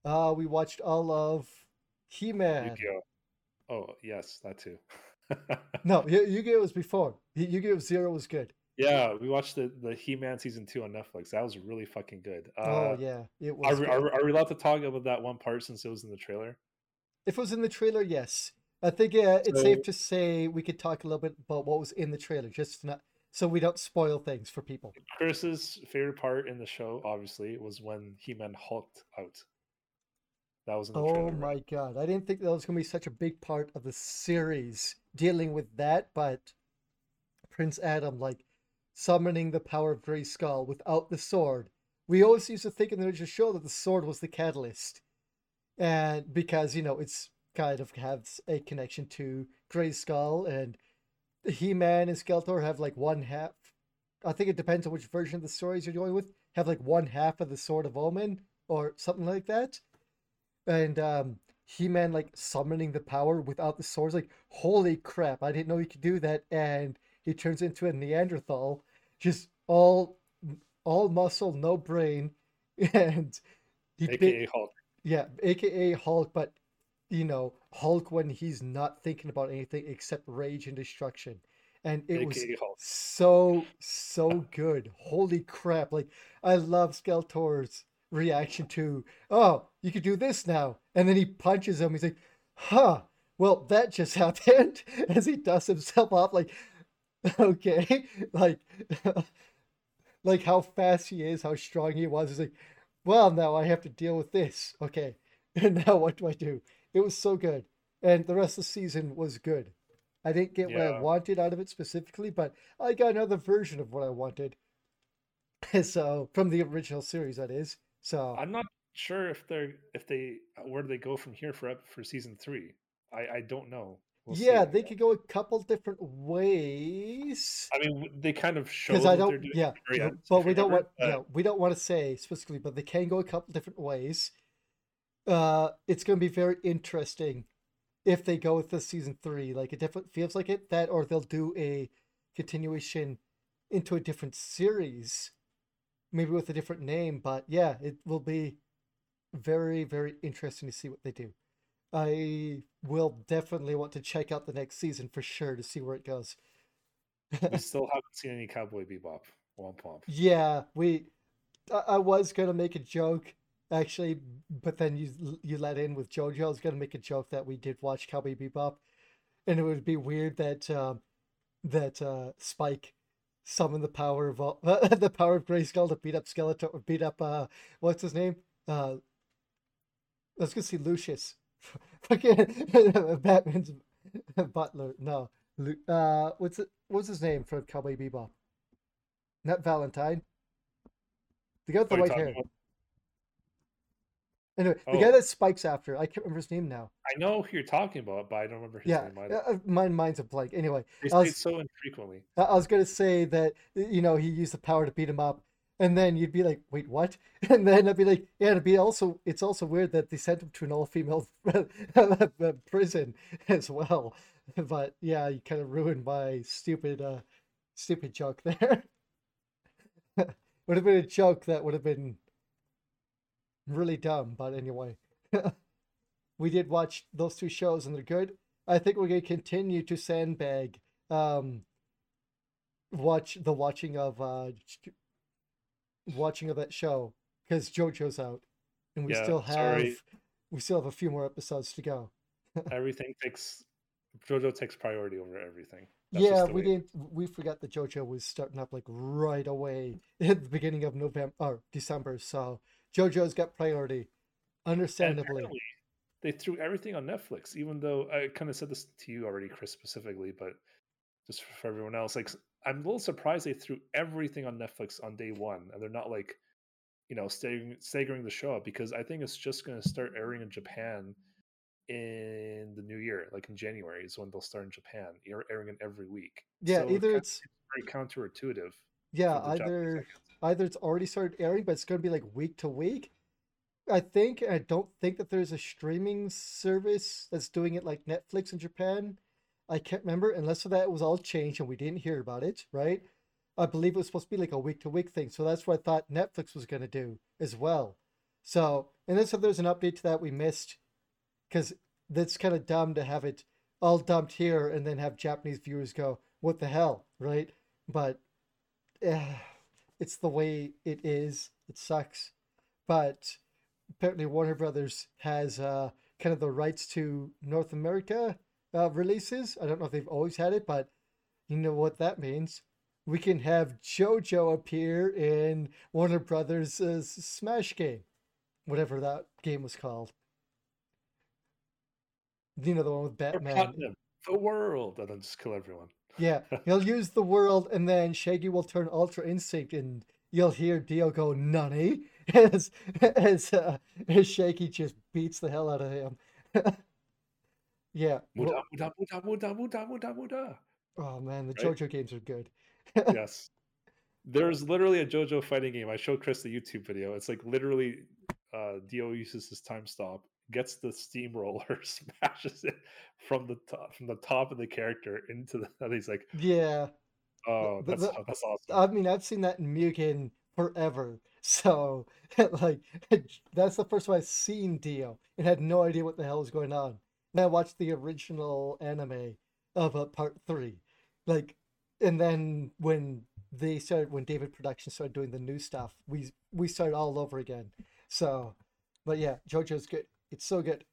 Uh, we watched all of He-Man. Yu-Gi-Oh. Oh yes, that too. No, Yu- Yu-Gi-Oh was before. Yu- Yu-Gi-Oh Zero was good. Yeah, we watched the the He-Man season two on Netflix. That was really fucking good. Uh, oh yeah, it Are was. we, are, we- are we allowed to talk about that one part since it was in the trailer? If it was in the trailer, yes. I think it's safe to say we could talk a little bit about what was in the trailer, just not so we don't spoil things for people. Chris's favorite part in the show, obviously, was when He-Man hulked out. That was in the Oh trailer. my right? god, I didn't think that was going to be such a big part of the series dealing with that, but Prince Adam like summoning the power of Grayskull without the sword. We always used to think in the original show that the sword was the catalyst, and because you know it's kind of has a connection to Grayskull and He-Man and Skeletor have like one half. I think it depends on which version of the stories you're going with. Have like one half of the Sword of Omen or something like that and um He-Man like summoning the power without the swords like holy crap I didn't know he could do that and he turns into a Neanderthal just all all muscle no brain and he bit- AKA Hulk. yeah aka Hulk but you know Hulk when he's not thinking about anything except rage and destruction and it was Hulk. so so good holy crap like I love Skeletor's reaction to oh you could do this now. And then he punches him. He's like, huh, well, that just happened as he dusts himself off. Like, okay, like, like how fast he is, how strong he was. He's like, well, now I have to deal with this. Okay, and now what do I do? It was so good, and the rest of the season was good. I didn't get what I wanted out of it specifically, but I got another version of what I wanted. so from the original series, that is. So I'm not sure if they're if they where do they go from here for for season three. I I don't know. We'll yeah, they could go a couple different ways. I mean, they kind of show Because what I they're don't, doing. yeah, at the very no, but we don't want, but- yeah, we don't want to say specifically, but they can go a couple different ways. Uh, it's going to be very interesting if they go with the season three. Like it definitely feels like it that, or they'll do a continuation into a different series, maybe with a different name. But yeah, it will be very, very interesting to see what they do. I will definitely want to check out the next season for sure to see where it goes. we still haven't seen any Cowboy Bebop. Womp womp. Yeah, we. I, I was gonna make a joke actually, but then you you let in with JoJo. I was gonna make a joke that we did watch Cowboy Bebop, and it would be weird that um, that uh, Spike summoned the power of all, the power of Grayskull to beat up Skeletor, or beat up uh, what's his name? Uh, I was gonna say Lucius, fucking Batman's butler. No, uh, what's it? What's his name from Cowboy Bebop? Not Valentine. The guy with the What are you white hair. about? Anyway, the guy Oh. that spikes after. I can't remember his name now. I know who you're talking about, but I don't remember his Yeah, name either. uh, my mind's a blank. Anyway, They I was- so infrequently. I I was gonna say that you know he used the power to beat him up, and then you'd be like, "Wait, what?" And then I'd be like, "Yeah." It'd be also it's also weird that they sent him to an all-female prison as well. But yeah, you kind of ruined my stupid, uh, stupid joke there. would have been a joke that would have been really dumb, but anyway, we did watch those two shows and they're good. I think we're gonna continue to sandbag. Um, watch the watching of uh watching of that show because JoJo's out, and we Yeah, still have sorry. we still have a few more episodes to go. Everything takes JoJo takes priority over everything. That's yeah, we way- didn't. We forgot that JoJo was starting up like right away at the beginning of November or December. So JoJo's got priority, understandably. they threw everything on Netflix, even though I kind of said this to you already, Chris, specifically, but just for everyone else, like I'm a little surprised they threw everything on Netflix on day one, and they're not like, you know, staggering, staggering the show up because I think it's just going to start airing in Japan in the new year, like in January is when they'll start in Japan, You're airing it every week. Yeah, So either kinda it's very counterintuitive. yeah, either either it's already started airing, but it's going to be like week to week. I think I don't think that there's a streaming service that's doing it like Netflix in Japan. I can't remember unless that was all changed and we didn't hear about it, right? I believe it was supposed to be like a week to week thing. So that's what I thought Netflix was going to do as well. So, and then so there's an update to that we missed because that's kind of dumb to have it all dumped here and then have Japanese viewers go, what the hell, right? But eh, it's the way it is. It sucks. But apparently Warner Brothers has uh, kind of the rights to North America uh, releases. I don't know if they've always had it, but you know what that means. We can have JoJo appear in Warner Brothers' uh, Smash game, whatever that game was called. You know the one with Batman. Platinum, the world, and then just kill everyone. Yeah, he'll use the world, and then Shaggy will turn Ultra Instinct, and you'll hear Dio go "Nunny" as as, uh, as Shaggy just beats the hell out of him. yeah. Muda, well- muda, muda, muda, muda, muda, oh man, the Right? JoJo games are good. yes. There's literally a JoJo fighting game. I showed Chris the YouTube video. It's like literally uh Dio uses his time stop, gets the steamroller, smashes it from the top from the top of the character into the and he's like, Yeah, oh the- that's the- that's awesome. I mean I've seen that in Mugen forever, so like that's the first time I've seen Dio and had no idea what the hell was going on. And I watched the original anime of uh, part three, like, and then when they started, when David Production started doing the new stuff, we we started all over again. So, But yeah, JoJo's good. It's so good.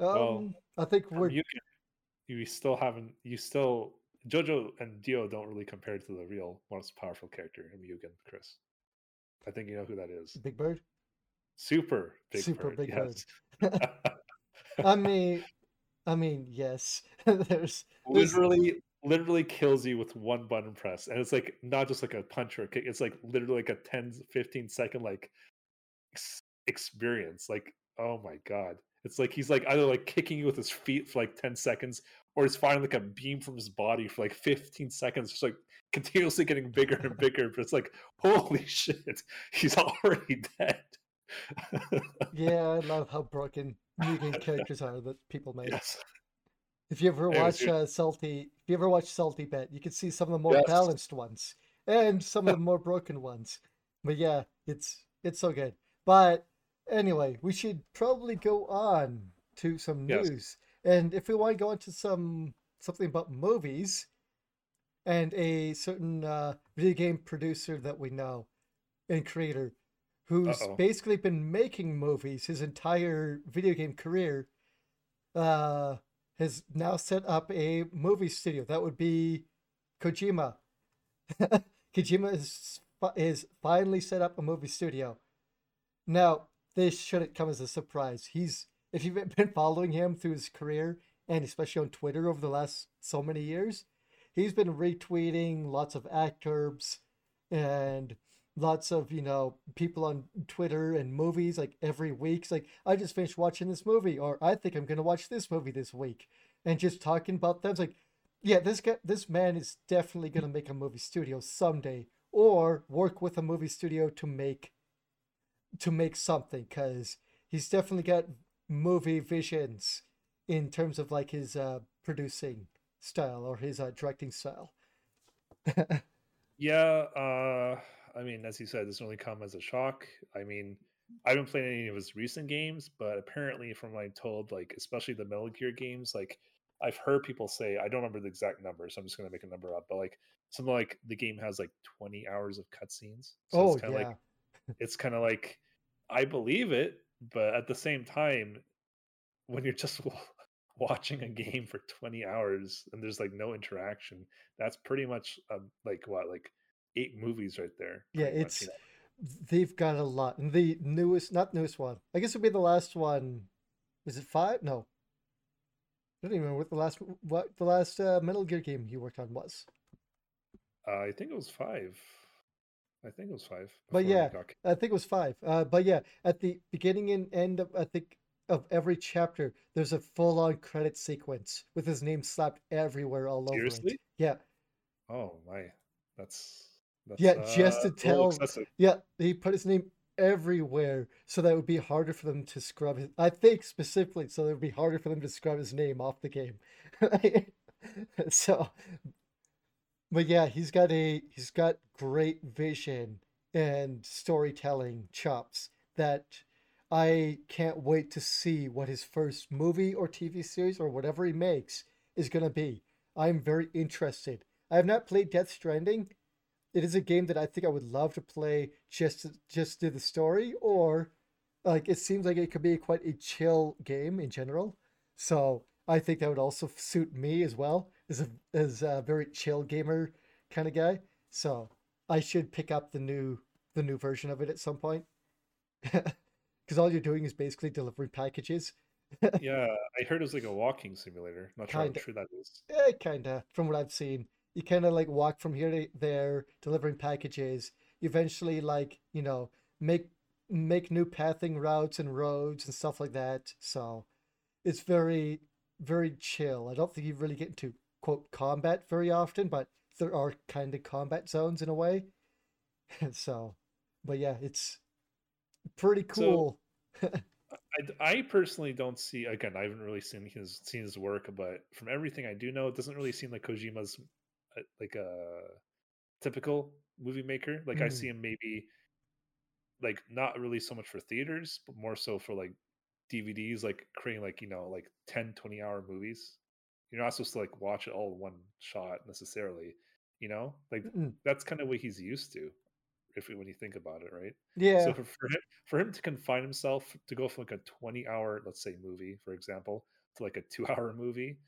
Um, Well, I think we're you, you still haven't. You still JoJo and Dio don't really compare to the real most powerful character in Mugen, Chris. I think you know who that is. Big Bird. Super Big Super Bird. Big yes. I mean, I mean, yes. there's, literally literally kills you with one button press and it's like not just like a punch or a kick it's like literally like a 10 15 second like ex- experience like oh my god it's like he's like either like kicking you with his feet for like 10 seconds or he's firing like a beam from his body for like 15 seconds just like continuously getting bigger and bigger but it's like holy shit he's already dead yeah, I love how broken Mugen characters are that people make. yes If you ever watch uh, Salty, if you ever watch Salty Bet, you can see some of the more Yes. balanced ones and some of the more broken ones. But yeah, it's it's so good. But anyway, we should probably go on to some Yes. news. And if we want to go into some something about movies and a certain uh, video game producer that we know and creator who's Uh-oh. basically been making movies his entire video game career uh, has now set up a movie studio. That would be Kojima. Kojima is, is finally set up a movie studio. Now, this shouldn't come as a surprise. He's if you've been following him through his career and especially on Twitter over the last so many years, he's been retweeting lots of actors and lots of you know people on Twitter and movies like every week. It's like I just finished watching this movie, or I think I'm gonna watch this movie this week, and just talking about them. It's like, yeah, this guy, this man is definitely gonna make a movie studio someday, or work with a movie studio to make to make something, because he's definitely got movie visions in terms of like his uh, producing style or his uh, directing style. Yeah, uh, I mean, as you said, this only come as a shock. I mean, I haven't played any of his recent games, but apparently, from what I'm told, like especially the Metal Gear games, like I've heard people say, I don't remember the exact number, so I'm just gonna make a number up, but like something like the game has like 20 hours of cutscenes. So oh it's kind of yeah, like it's kind of like I believe it, but at the same time, when you're just watching a game for 20 hours and there's like no interaction, that's pretty much um, like what like eight movies right there. yeah. pretty much, It's they've got a lot. And the newest, not newest one. I guess it'd be the last one. Is it five? No, I don't even remember what the last what the last uh, Metal Gear game he worked on was. Uh, I think it was five. I think it was five. But yeah, I think it was five. Uh, but yeah, at the beginning and end of I think of every chapter, there's a full-on credit sequence with his name slapped everywhere all over it. seriously? Yeah, Oh my, that's that's Yeah, just to uh, tell- yeah. He put his name everywhere so that it would be harder for them to scrub his. I think specifically so that it would be harder for them to scrub his name off the game. so, but yeah, he's got a he's got great vision and storytelling chops that I can't wait to see what his first movie or TV series or whatever he makes is going to be. I'm very interested. I have not played Death Stranding. It is a game that I think I would love to play just to, just do the story or like it seems like it could be quite a chill game in general. So I think that would also suit me as well as a as a very chill gamer kind of guy. So I should pick up the new the new version of it at some point. Because all you're doing is basically delivering packages. Yeah, I heard it was like a walking simulator. Not sure how Kinda. true that is. Yeah, kinda, from what I've seen. You kind of like walk from here to there, delivering packages. Eventually like, you know, make make new pathing routes and roads and stuff like that. So it's very, very chill. I don't think you really get into quote combat very often, but there are kind of combat zones in a way. so, but yeah, it's pretty So- cool. I personally don't see again. I haven't really seen his seen his work, but from everything I do know, it doesn't really seem like Kojima's like a typical movie maker. Like I Mm. see him maybe like not really so much for theaters, but more so for like DVDs, like creating like you know like 10, 20 hour movies. You're not supposed to like watch it all in one shot necessarily. You know, like Mm, that's kind of what he's used to, if when you think about it, right? So Yeah. for for him, for him to confine himself to go from like a 20 hour, let's say, movie, for example, to like a two hour movie,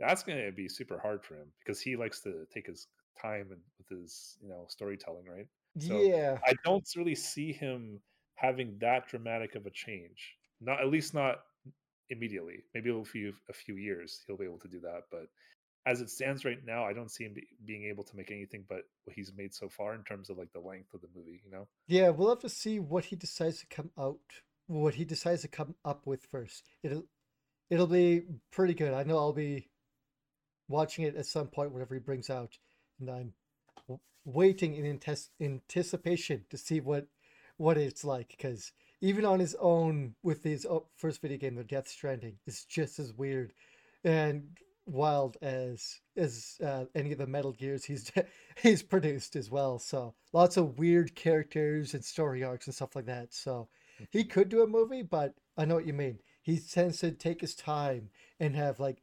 that's going to be super hard for him because he likes to take his time and with his you know storytelling, right? So Yeah. I don't really see him having that dramatic of a change. Not at least not immediately. Maybe a few a few years he'll be able to do that, but as it stands right now, I don't see him be, being able to make anything but what he's made so far in terms of like the length of the movie. You know? Yeah, we'll have to see what he decides to come out, what he decides to come up with first. It'll it'll be pretty good. I know I'll be watching it at some point whatever he brings out, and I'm waiting in antes- anticipation to see what what it's like. Because even on his own, with his o- first video game, The Death Stranding, is just as weird and wild as as uh, any of the Metal Gears he's he's produced as well. So lots of weird characters and story arcs and stuff like that. So he Mhm. could do a movie, but I know what you mean. He tends to take his time and have like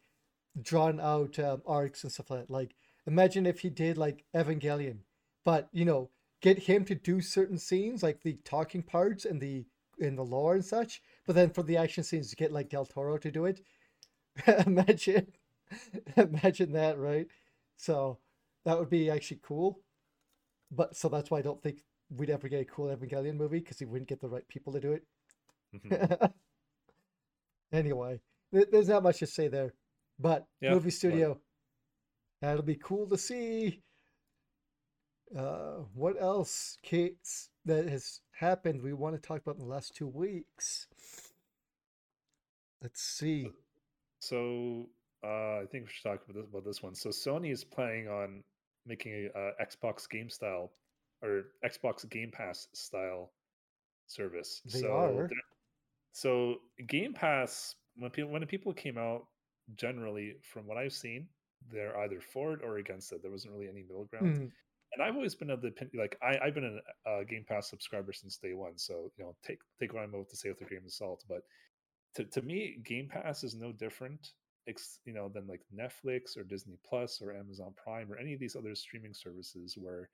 drawn out um, arcs and stuff like that. Like imagine if he did like Evangelion, but you know, get him to do certain scenes like the talking parts and the in the lore and such, but then for the action scenes to get like Del Toro to do it. imagine imagine that, right? So that would be actually cool. But so that's why I don't think we'd ever get a cool Evangelion movie because he wouldn't get the right people to do it. anyway, th- there's not much to say there. But Yeah, movie studio, that'll be cool to see. Uh, what else, Kate, that has happened we want to talk about in the last two weeks? Let's see. so uh, I think we should talk about this, about this one. So Sony is planning on making a uh, Xbox game style or Xbox Game Pass style service. They So are. so Game Pass when people when the people came out, generally from what I've seen, they're either for it or against it. There wasn't really any middle ground. Mm, and I've always been of the opinion, like I, I've been a uh, Game Pass subscriber since day one. So you know, take take what I'm about to say with a grain of salt. But to to me, Game Pass is no different, ex, you know, than like Netflix or Disney Plus or Amazon Prime or any of these other streaming services where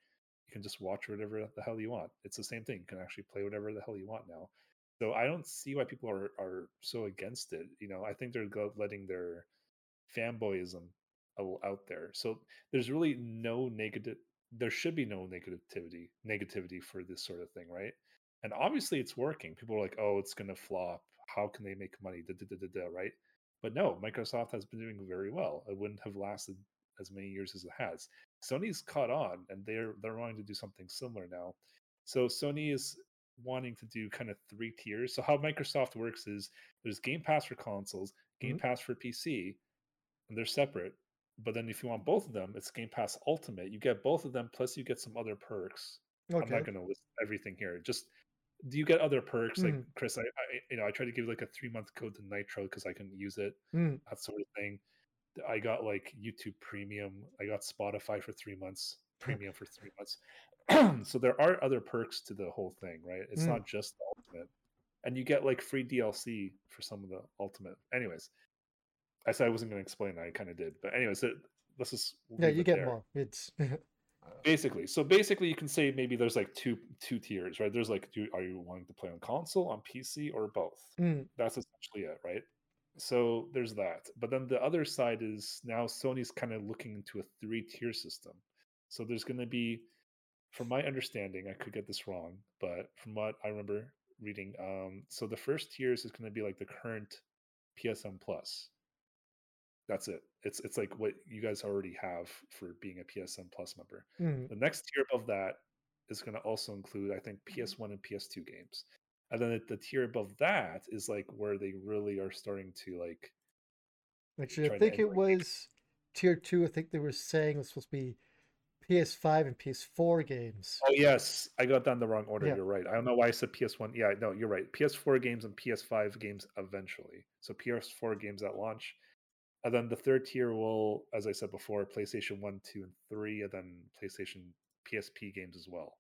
you can just watch whatever the hell you want. It's the same thing. You can actually play whatever the hell you want now. So I don't see why people are are so against it. You know, I think they're letting their fanboyism out there. So there's really no negative. There should be no negativity negativity for this sort of thing, right? And obviously, it's working. People are like, "Oh, it's going to flop. How can they make money?" Da, da, da, da, da, right? But no, Microsoft has been doing very well. It wouldn't have lasted as many years as it has. Sony's caught on, and they're they're wanting to do something similar now. So Sony is wanting to do kind of three tiers. So how Microsoft works is there's Game Pass for consoles, Game mhm. Pass for PC, and they're separate. But then if you want both of them, it's Game Pass Ultimate. You get both of them, plus you get some other perks. I'm not going to list everything here. Just do you get other perks like Mm, Chris? I, I you know I try to give like a three month code to Nitro because I can use it, mm, that sort of thing. I got like YouTube Premium. I got Spotify for three months, Premium for three months. so there are other perks to the whole thing, right? It's mm. not just the Ultimate, and you get like free DLC for some of the Ultimate. Anyways, I said I wasn't going to explain. that, I kind of did, but anyways, it, let's just Yeah, you get there. more. It's Basically, so basically, you can say maybe there's like two two tiers, right? There's like, do are you wanting to play on console, on PC, or both? mm, That's essentially it, right? So there's that. But then the other side is now Sony's kind of looking into a three tier system. So there's going to be, from my understanding, I could get this wrong, but from what I remember reading, um, so the first tiers is going to be like the current PSN Plus. That's it. It's it's like what you guys already have for being a PSN Plus member. mm. The next tier above that is going to also include, I think, PS1 and PS2 games. And then the, the tier above that is like where they really are starting to like Actually, I think it was tier two. I think they were saying it was supposed to be PS5 and PS4 games. Oh yes, I got that in the wrong order. Yeah. You're right. I don't know why I said PS1. Yeah, no, you're right. PS4 games and PS5 games eventually. So PS4 games at launch. And then the third tier will, as I said before, PlayStation 1, 2, and 3, and then PlayStation PSP games as well.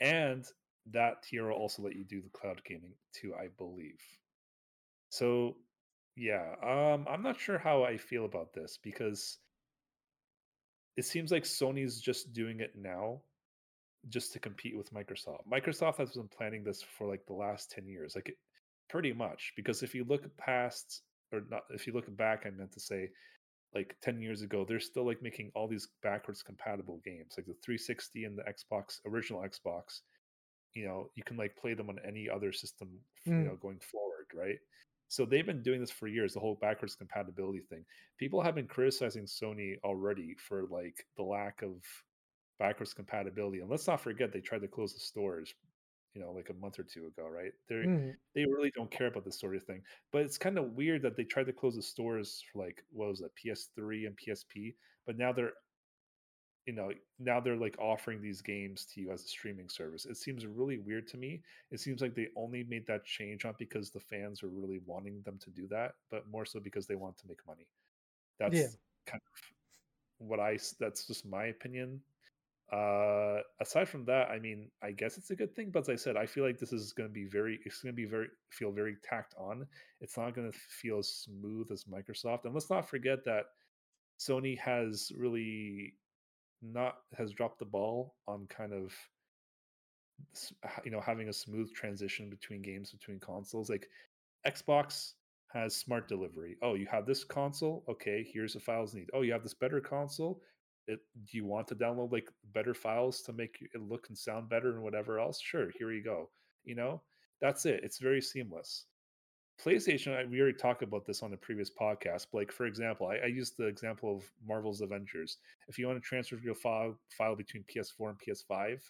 And that tier will also let you do the cloud gaming too, I believe. So yeah, um, I'm not sure how I feel about this because it seems like Sony's just doing it now just to compete with Microsoft. Microsoft has been planning this for like the last 10 years, like it, pretty much. Because if you look past, or not, if you look back, I meant to say, like 10 years ago, they're still like making all these backwards compatible games, like the 360 and the Xbox, original Xbox. You know, you can like play them on any other system, you Mm. know, going forward, right? So they've been doing this for years, the whole backwards compatibility thing. People have been criticizing Sony already for like the lack of backwards compatibility. And let's not forget they tried to close the stores, you know, like a month or two ago, right? They Mm. they really don't care about this sort of thing. But it's kind of weird that they tried to close the stores for like what was that PS3 and PSP, but now they're you know now they're like offering these games to you as a streaming service. It seems really weird to me. It seems like they only made that change not because the fans are really wanting them to do that, but more so because they want to make money. Yeah. That's kind of what i that's just my opinion. Uh aside from that, I mean, I guess it's a good thing, but as I said, I feel like this is going to be very it's going to be very feel very tacked on. It's not going to feel as smooth as Microsoft. And let's not forget that Sony has really not has dropped the ball on kind of you know having a smooth transition between games between consoles like xbox has smart delivery. Oh you have this console? Okay here's the files need. Oh you have this better console? It, do you want to download like better files to make it look and sound better and whatever else? Sure here you go. You know? That's it. It's very seamless PlayStation, I- we already talked about this on the previous podcast. Like, for example, I, I used the example of Marvel's Avengers. If you want to transfer your file file between PS4 and PS5,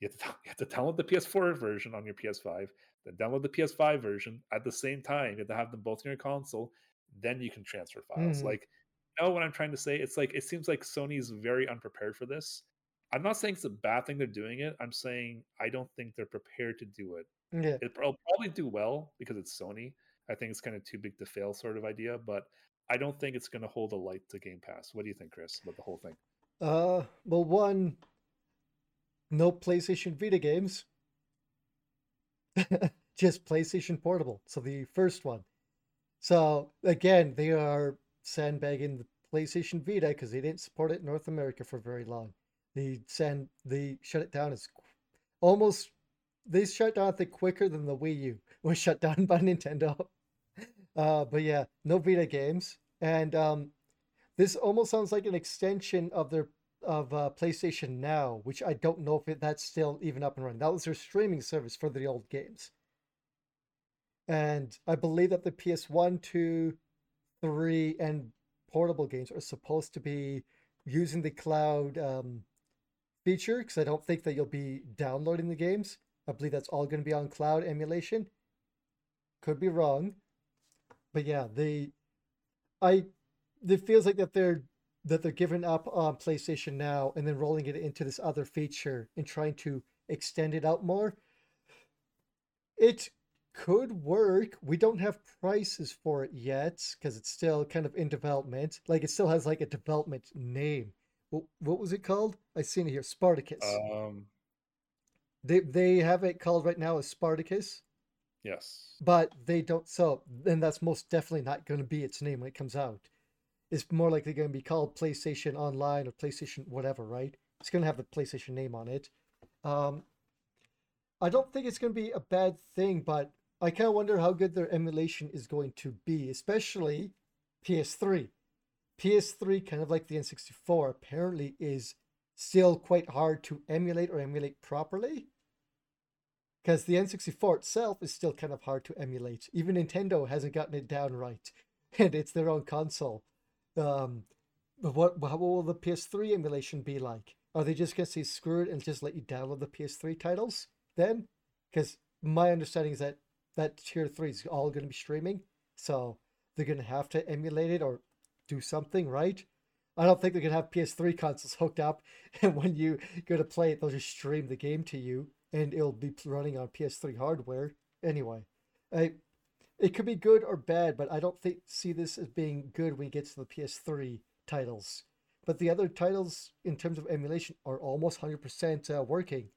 you have, to, you have to download the PS4 version on your PS5, then download the PS5 version at the same time. You have to have them both in your console. Then you can transfer files. Mhm. Like, you know what I'm trying to say? It's like it seems like Sony's very unprepared for this. I'm not saying it's a bad thing they're doing it. I'm saying I don't think they're prepared to do it Yeah. it'll probably do well because it's Sony. I think it's kind of too big to fail sort of idea, but I don't think it's going to hold a light to Game Pass. What do you think, Chris, about the whole thing? Uh, well, one, no PlayStation Vita games, just PlayStation Portable. So the first one. So again, they are sandbagging the PlayStation Vita because they didn't support it in North America for very long. They send they shut it down as almost they shut down I think quicker than the Wii U was shut down by Nintendo. Uh, but yeah, no Vita games, and um, this almost sounds like an extension of their of uh, PlayStation Now, which I don't know if it, that's still even up and running. That was their streaming service for the old games. And I believe that the PS1, 2, 3, and portable games are supposed to be using the cloud um, feature because I don't think that you'll be downloading the games. I believe that's all going to be on cloud emulation. Could be wrong. But yeah, they, I it feels like that they're that they're giving up on PlayStation Now and then rolling it into this other feature and trying to extend it out more. It could work. We don't have prices for it yet because it's still kind of in development. Like it still has like a development name. What, was it called? I seen it here. Spartacus. Um, they they have it called right now as Spartacus, yes. but they don't. So then that's most definitely not going to be its name when it comes out. It's more likely going to be called PlayStation Online or PlayStation whatever, right? It's going to have the PlayStation name on it. Um, I don't think it's going to be a bad thing, but I kind of wonder how good their emulation is going to be, especially PS3. PS3, kind of like the N64, apparently is still quite hard to emulate or emulate properly. Because the N64 itself is still kind of hard to emulate. Even Nintendo hasn't gotten it down right, and it's their own console. Um, but what, what will the PS3 emulation be like? Are they just going to say screw it and just let you download the PS3 titles then? Because my understanding is that that tier 3 is all going to be streaming. So they're going to have to emulate it or do something, right? I don't think going to have PS3 consoles hooked up. And when you go to play it, they'll just stream the game to you and it'll be running on PS3 hardware. Anyway, I, it could be good or bad, but I don't think see this as being good when it gets to the PS3 titles. But the other titles, in terms of emulation, are almost 100% uh, working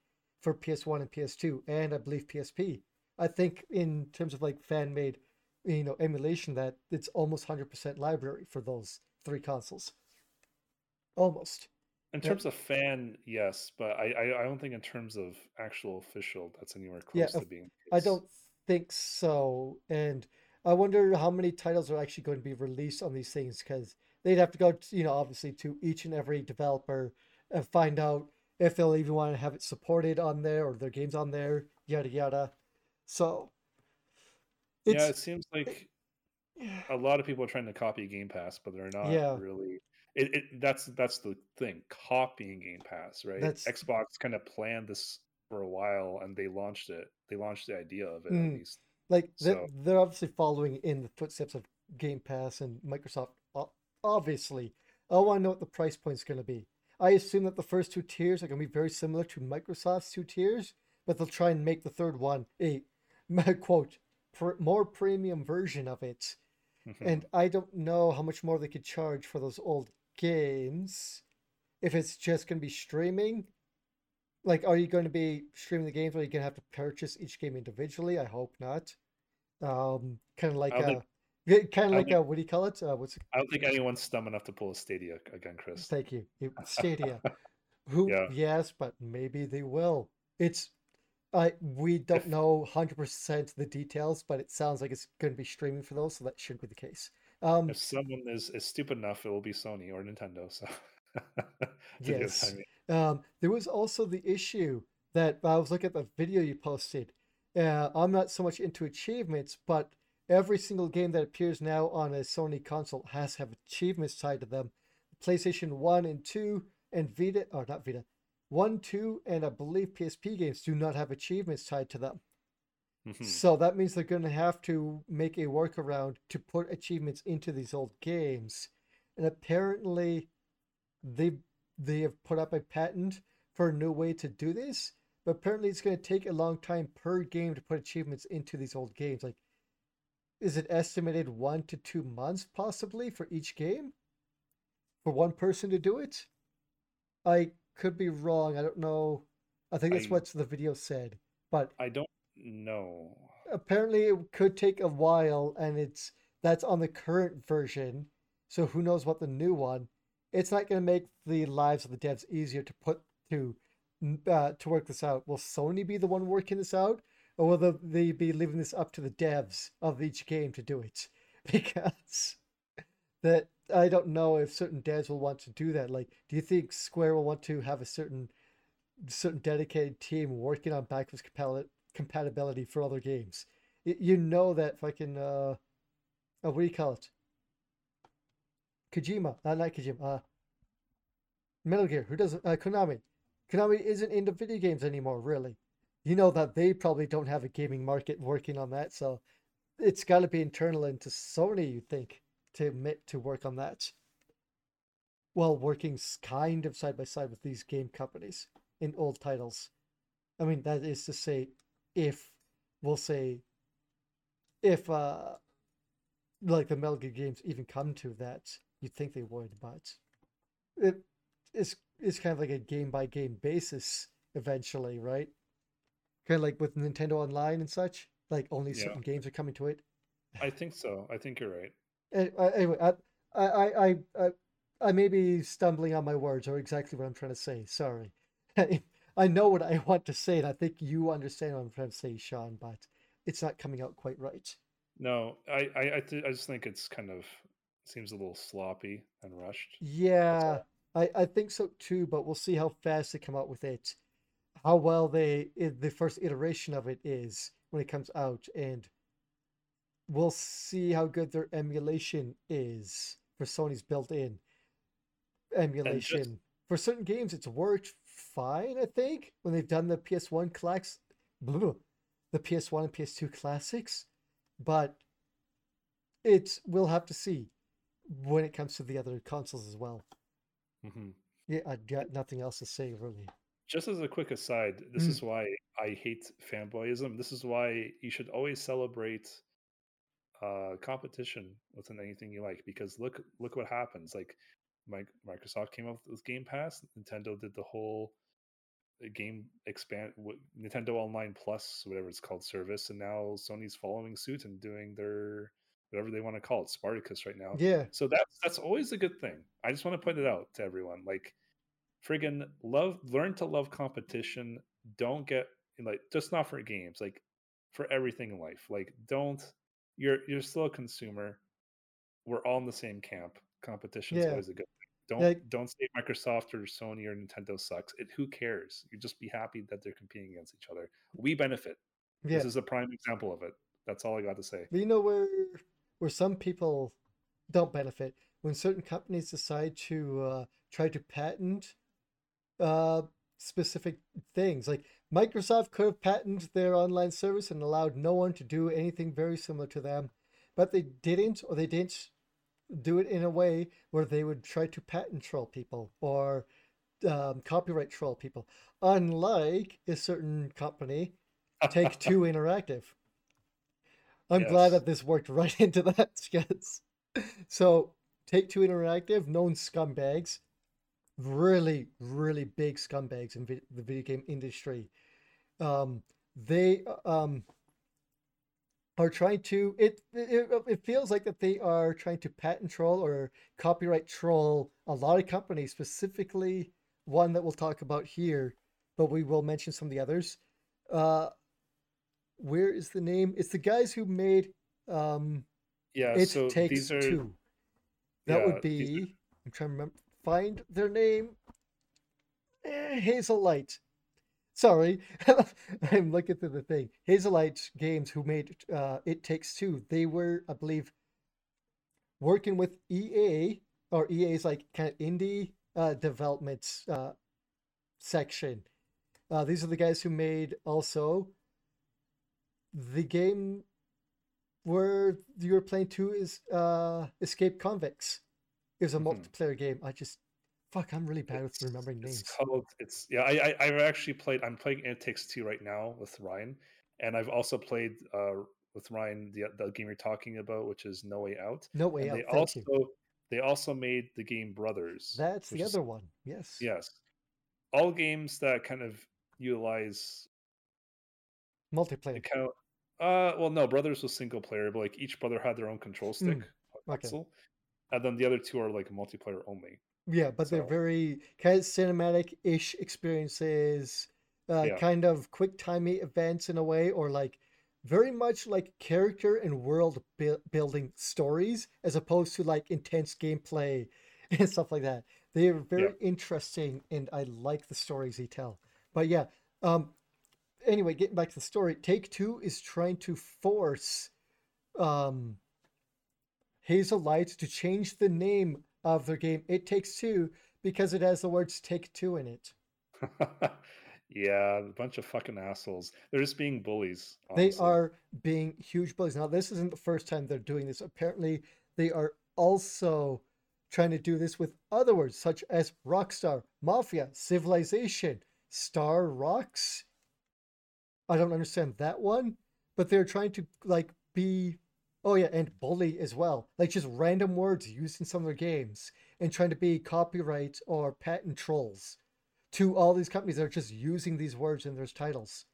for PS1 and PS2, and I believe PSP. I think in terms of like fan made, you know, emulation, that it's almost 100% library for those three consoles. Almost. In Yeah, terms of fan, yes, but I, I I don't think in terms of actual official that's anywhere yeah, close to of- being I don't think so. And I wonder how many titles are actually going to be released on these things because they'd have to go, to, you know, obviously to each and every developer and find out if they'll even want to have it supported on there or their games on there, yada yada. So Yeah, it seems like a lot of people are trying to copy Game Pass, but they're not yeah, really. It, it that's that's the thing, copying Game Pass, right? that's Xbox kind of planned this for a while, and they launched it. They launched the idea of it at mm, least. like So they're obviously following in the footsteps of Game Pass and Microsoft. Obviously, I want to know what the price point is going to be. I assume that the first two tiers are going to be very similar to Microsoft's two tiers, but they'll try and make the third one a quote more premium version of it. mhm. And I don't know how much more they could charge for those old games. If it's just going to be streaming, like, are you going to be streaming the games, or are you going to have to purchase each game individually? I hope not. Um, kind of like think a, kind of like think a, what do you call it? Uh, what's I don't think anyone's dumb enough to pull a Stadia again, Chris. thank you, Stadia. Who? Yeah, Yes, but maybe they will. It's I we don't if know 100% the details, but it sounds like it's going to be streaming for those, so that shouldn't be the case. Um, if someone is is stupid enough, it will be Sony or Nintendo. So yes. Um, there was also the issue that I was looking at the video you posted. Uh, I'm not so much into achievements, but every single game that appears now on a Sony console has to have achievements tied to them. PlayStation 1 and 2 and Vita, or not Vita, 1, 2, and I believe PSP games do not have achievements tied to them. Mhm. So that means they're going to have to make a workaround to put achievements into these old games. And apparently they they have put up a patent for a new way to do this, but apparently it's going to take a long time per game to put achievements into these old games. Like is it estimated 1 to 2 months possibly for each game for one person to do it? I could be wrong. I don't know. I think that's I what the video said. But I don't know. apparently it could take a while and it's that's on the current version so who knows what the new one. It's not going to make the lives of the devs easier to put to uh, to work this out. Will sony be the one working this out or will they be leaving this up to the devs of each game to do it? Because that i don't know if certain devs will want to do that. Like do you think square will want to have a certain certain dedicated team working on backwards compal- compatibility for other games. You know that fucking uh, uh what do you call it? Kojima, uh, not Kojima, uh, Metal Gear. Who doesn't? Uh, Konami. Konami isn't into video games anymore, really. You know that they probably don't have a gaming market working on that, so it's got to be internal into Sony, you think, to to work on that. Well, working kind of side by side with these game companies in old titles. I mean, that is to say, if we'll say, if uh, like the Metal Gear games even come to that, you'd think they would, but it's it's kind of like a game by game basis eventually, right? Kind of like with Nintendo Online and such. Like only Yeah, certain games are coming to it. I think so. I think you're right. Uh, Anyway, I I I I, I I may be stumbling on my words or exactly what I'm trying to say. Sorry. I know what I want to say, and I think you understand what I'm trying to say, Sean, but it's not coming out quite right. No, I I I, th- I just think it's kind of seems a little sloppy and rushed. Yeah. I, I think so too, but we'll see how fast they come out with it, how well they the first iteration of it is when it comes out, and we'll see how good their emulation is for Sony's built-in And just emulation. For certain games, it's worked fine, I think, when they've done the PS1 class, blah, the PS1 and PS2 classics, but it's we'll have to see when it comes to the other consoles as well. mhm. Yeah, I got nothing else to say really. just as a quick aside, this Mm, is why I hate fanboyism. This is why you should always celebrate uh, competition within anything you like because look look what happens. Like Microsoft came up with Game Pass, Nintendo did the whole uh, game expand Nintendo Online Plus, whatever it's called, service, and now Sony's following suit and doing their whatever they want to call it, Spartacus right now. yeah, So that's that's always a good thing. I just want to point it out to everyone. Like friggin' love learn to love competition. Don't get like just not for games, like for everything in life. Like don't you're you're still a consumer. We're all in the same camp. Competition is Yeah. always a good thing. Don't Like don't say Microsoft or Sony or Nintendo sucks. It who cares? You just be happy that they're competing against each other. We benefit. yeah. This is a prime example of it. That's all I got to say. But you know where where some people don't benefit when certain companies decide to uh, try to patent uh, specific things. Like Microsoft could have patented their online service and allowed no one to do anything very similar to them, but they didn't, or they didn't do it in a way where they would try to patent troll people or um, copyright troll people. Unlike a certain company, Take Two Interactive. I'm glad that this worked right into that. sketch. So Take Two Interactive, known scumbags, really, really big scumbags in vid- the video game industry. Um, they um, are trying to. It, it it feels like that they are trying to patent troll or copyright troll a lot of companies, specifically one that we'll talk about here, but we will mention some of the others. Uh, where is the name? It's the guys who made um, Yeah, It so Takes these are Two. That yeah, would these are- be. I'm trying to remember. Find their name. Eh, Hazelight. Sorry, I'm looking through the thing. Hazelight Games, who made uh, It Takes Two, they were, I believe, working with EA or EA's like kind of indie uh, development uh, section. Uh, these are the guys who made also the game where you were playing two is uh, Escape Convicts. It was a Mhm. multiplayer game. I just fuck. I'm really bad with It's, remembering it's names. called it's yeah I, I I've actually played I'm playing It Takes Two right now with Ryan, and I've also played uh with Ryan the the game you're talking about, which is No Way Out, No way and out. they Thank also you. they also made the game Brothers. That's the is- other one. Yes. Yes, all games that kind of utilize Multiplayer. kind of uh well no Brothers was single player, but like each brother had their own control stick, Mm, okay. and then the other two are like multiplayer only. Yeah, but they're very kind of cinematic-ish experiences, uh, Yeah. kind of quick timey events in a way, or like very much like character and world bu- building stories, as opposed to like intense gameplay and stuff like that. They are very interesting, and I like the stories they tell. But yeah, um, anyway, getting back to the story, Take Two is trying to force um Hazelight to change the name of their game It Takes Two because it has the words Take Two in it. yeah, a bunch of fucking assholes. They're just being bullies. They are being huge bullies. Now, this isn't the first time they're doing this. Apparently, they are also trying to do this with other words such as Rockstar, Mafia, Civilization, Star Rocks. I don't understand that one, but they're trying to like be oh yeah, and bully as well. Like just random words used in some of their games and trying to be copyright or patent trolls to all these companies that are just using these words in their titles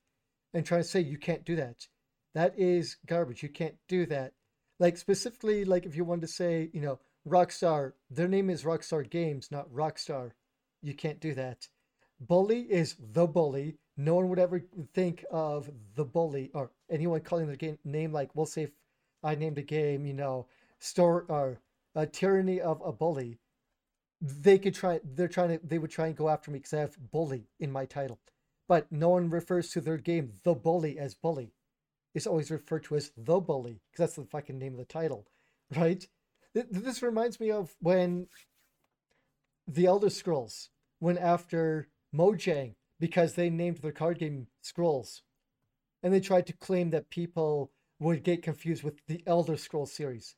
and trying to say you can't do that. That is garbage. You can't do that. Like specifically, like if you wanted to say, you know, Rockstar, their name is Rockstar Games, not Rockstar. You can't do that. Bully is the bully. No one would ever think of the bully or anyone calling their game name like we'll say I named a game, you know, store or a tyranny of a bully. They could try. They're trying to. They would try and go after me because I have bully in my title, but no one refers to their game the bully as bully. It's always referred to as the bully because that's the fucking name of the title, right? Th- This reminds me of when the Elder Scrolls went after Mojang because they named their card game Scrolls, and they tried to claim that people would get confused with the Elder Scrolls series.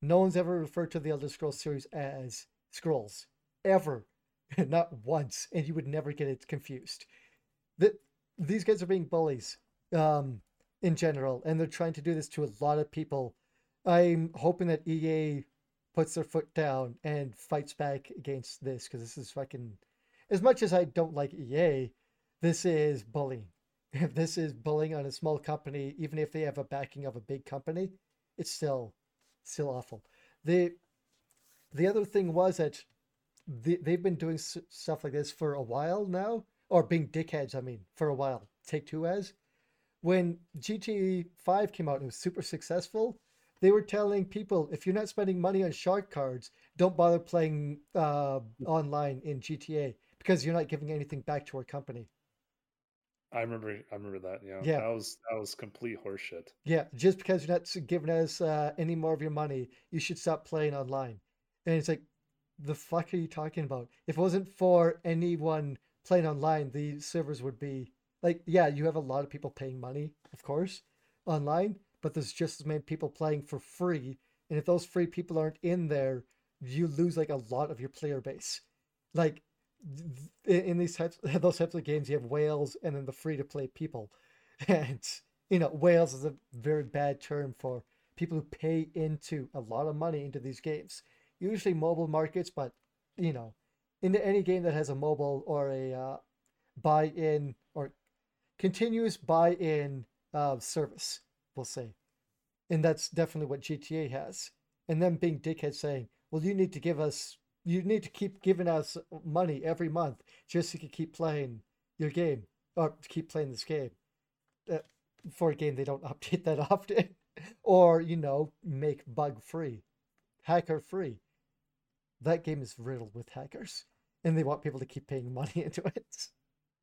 No one's ever referred to the Elder Scrolls series as Scrolls ever, not once, and you would never get it confused. That these guys are being bullies um, in general, and they're trying to do this to a lot of people. I'm hoping that EA puts their foot down and fights back against this because this is fucking. As much as I don't like EA, this is bullying. If this is bullying on a small company, even if they have a backing of a big company, it's still still awful. The the other thing was that they, they've been doing s- stuff like this for a while now, or being dickheads. I mean, for a while. Take Two as when GTA 5 came out and it was super successful, they were telling people if you're not spending money on shark cards, don't bother playing uh, online in GTA because you're not giving anything back to our company. I remember. I remember that. Yeah, Yeah. that was that was complete horseshit. Yeah, just because you're not giving us uh, any more of your money, you should stop playing online. And it's like, the fuck are you talking about? If it wasn't for anyone playing online, the servers would be like, yeah, you have a lot of people paying money, of course, online, but there's just as many people playing for free. And if those free people aren't in there, you lose like a lot of your player base. Like in these types, those types of games, you have whales and then the free to play people. And you know, whales is a very bad term for people who pay into a lot of money into these games. Usually mobile markets, but you know, into any game that has a mobile or a uh, buy-in or continuous buy-in uh, service, we'll say, and that's definitely what GTA has. And then being dickhead saying, "Well, you need to give us, you need to keep giving us money every month just so you can keep playing your game or keep playing this game." Uh, for a game they don't update that often, or you know, make bug free, hacker free. That game is riddled with hackers, and they want people to keep paying money into it.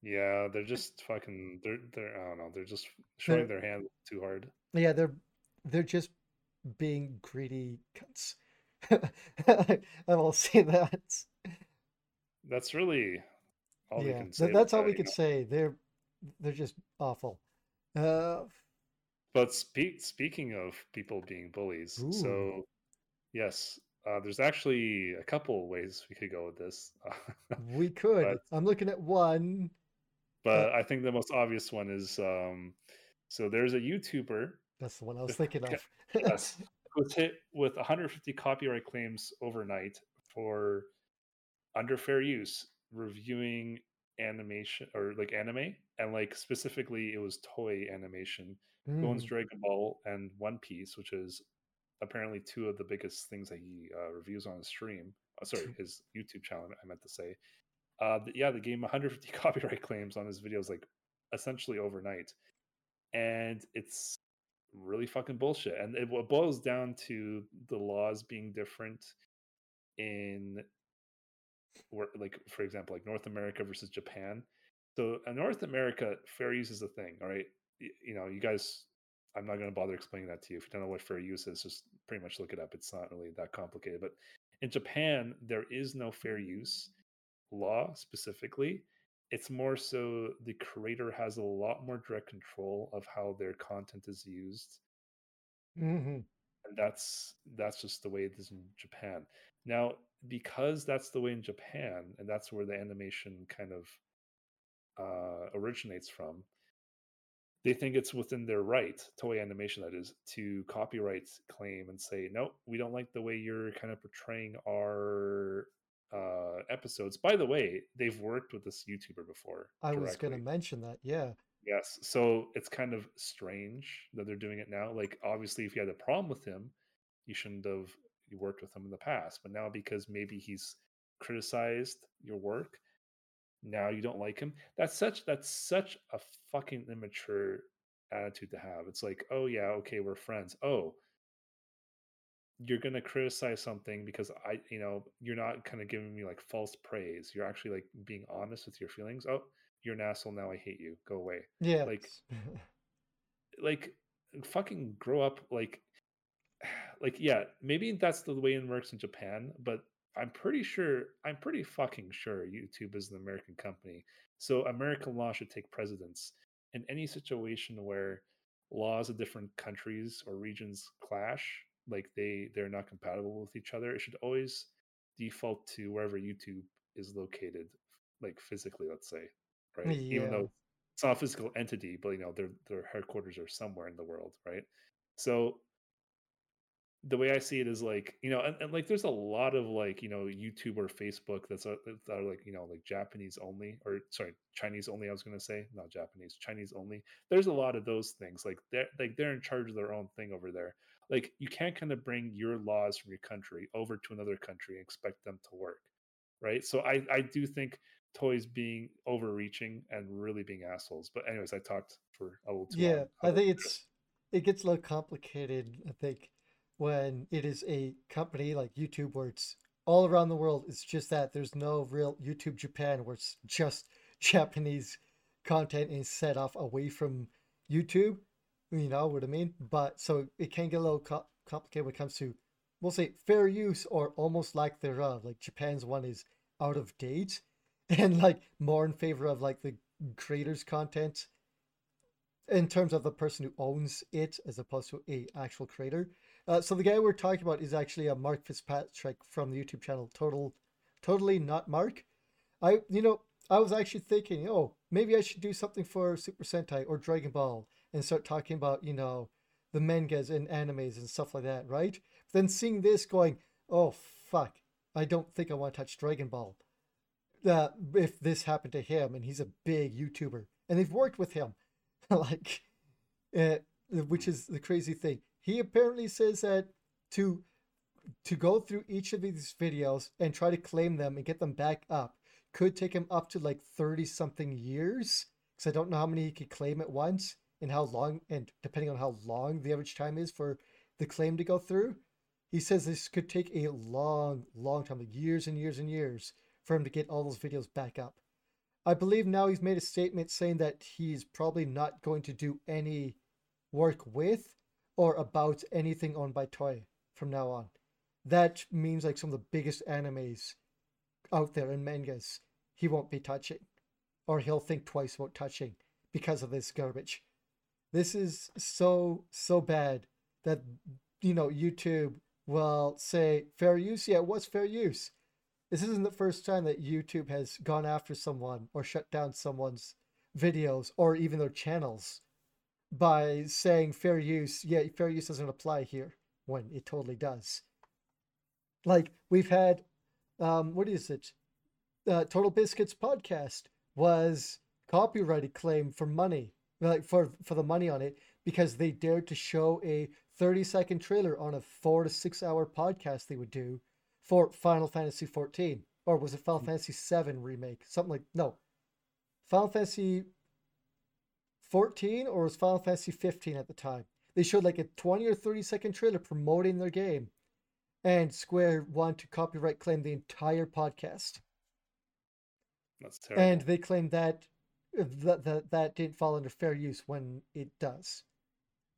Yeah, they're just fucking. They're they're. I don't know. They're just showing their hand too hard. Yeah, they're they're just being greedy cunts. I will say that. That's really all we Yeah, can that's all we that, you could know? say. They're they're just awful. Uh, But speak speaking of people being bullies, Ooh. so yes, uh, there's actually a couple ways we could go with this. we could. But- I'm looking at one. but I think the most obvious one is um, so there's a YouTuber That's the one I was thinking of. yes, was hit with 150 copyright claims overnight for under fair use reviewing animation or like anime and like specifically it was Toei Animation Mm, Dragon Ball and One Piece, which is apparently two of the biggest things that he uh, reviews on his stream. Uh, sorry, his YouTube channel. I meant to say. Uh, yeah, the game 150 copyright claims on his videos like essentially overnight, and it's really fucking bullshit. And it boils down to the laws being different in where like for example like north america versus japan. So in north america fair use is a thing all right? You know you guys i'm not going to bother explaining that to you. If you don't know what fair use is just pretty much look it up. It's not really that complicated but in japan there is no fair use law specifically it's more so the creator has a lot more direct control of how their content is used mhm. and that's that's just the way it is in Japan. Now, because that's the way in Japan, and that's where the animation kind of uh, originates from, they think it's within their right, Toei Animation that is, to copyright claim and say, no, we don't like the way you're kind of portraying our uh, episodes. By the way, they've worked with this YouTuber before. I was going to mention that. Yeah. Yes. So it's kind of strange that they're doing it now. Like, obviously, if you had a problem with him, you shouldn't have worked with him in the past. But now, because maybe he's criticized your work, now you don't like him. That's such that's such a fucking immature attitude to have. It's like, oh yeah, okay, we're friends. Oh, you're gonna criticize something because I, you know, you're not kind of giving me like false praise. You're actually like being honest with your feelings. Oh, you're an asshole now. I hate you. Go away Yeah. Like, like fucking grow up like like yeah maybe that's the way it works in japan but i'm pretty sure i'm pretty fucking sure youtube is an american company so american law should take precedence in any situation where laws of different countries or regions clash like they they're not compatible with each other it should always default to wherever youtube is located like physically let's say right even though it's not a physical entity, but you know their their headquarters are somewhere in the world, right? So the way I see it is like you know, and, and like there's a lot of like you know YouTube or Facebook that's a, that are like you know like Japanese only or sorry Chinese only. I was gonna say not Japanese, Chinese only. There's a lot of those things like they're like they're in charge of their own thing over there. Like you can't kind of bring your laws from your country over to another country and expect them to work. right? So I I do think Toei's being overreaching and really being assholes. But anyways, I talked for a little too Yeah, long. I think it's it gets a little complicated, I think, when it is a company like YouTube where it's all around the world. It's just that there's no real YouTube Japan where it's just Japanese content is set off away from YouTube. You know what I mean? But so it can get a little co- complicated when it comes to, we'll say, fair use or almost lack thereof. Like Japan's one is out of date and like more in favor of like the creators' content in terms of the person who owns it as opposed to a actual creator. Uh, so the guy we're talking about is actually a Mark Fitzpatrick from the YouTube channel Total, totally not Mark. I you know I was actually thinking, oh, maybe I should do something for Super Sentai or Dragon Ball and start talking about you know the mangas and animes and stuff like that, right? But then seeing this, going, oh fuck, I don't think I want to touch Dragon Ball. Uh, if this happened to him, and he's a big YouTuber, and they've worked with him, like, uh, which is the crazy thing. He apparently says that to to go through each of these videos and try to claim them and get them back up could take him up to like 30 something years because I don't know how many he could claim at once and how long and depending on how long the average time is for the claim to go through. He says this could take a long, long time, like years and years and years for him to get all those videos back up. I believe now he's made a statement saying that he's probably not going to do any work with or about anything owned by Toei from now on. That means like some of the biggest animes out there in mangas he won't be touching or he'll think twice about touching because of this garbage. This is so so bad that you know YouTube will say fair use. Yeah, what's fair use? This isn't the first time that YouTube has gone after someone or shut down someone's videos or even their channels by saying fair use. Yeah, fair use doesn't apply here when it totally does. Like we've had, um, what is it? Uh, TotalBiscuit's podcast was copyrighted claim for money, like for for the money on it because they dared to show a 30 second trailer on a four to six hour podcast they would do for Final Fantasy 14 or was it Final hmm. Fantasy 7 remake? Something like no. Final Fantasy 14 or was Final Fantasy 15 at the time? They showed like a 20 or 30 second trailer promoting their game and Square wanted to copyright claim the entire podcast. That's terrible. and they claimed that that, that that didn't fall under fair use when it does.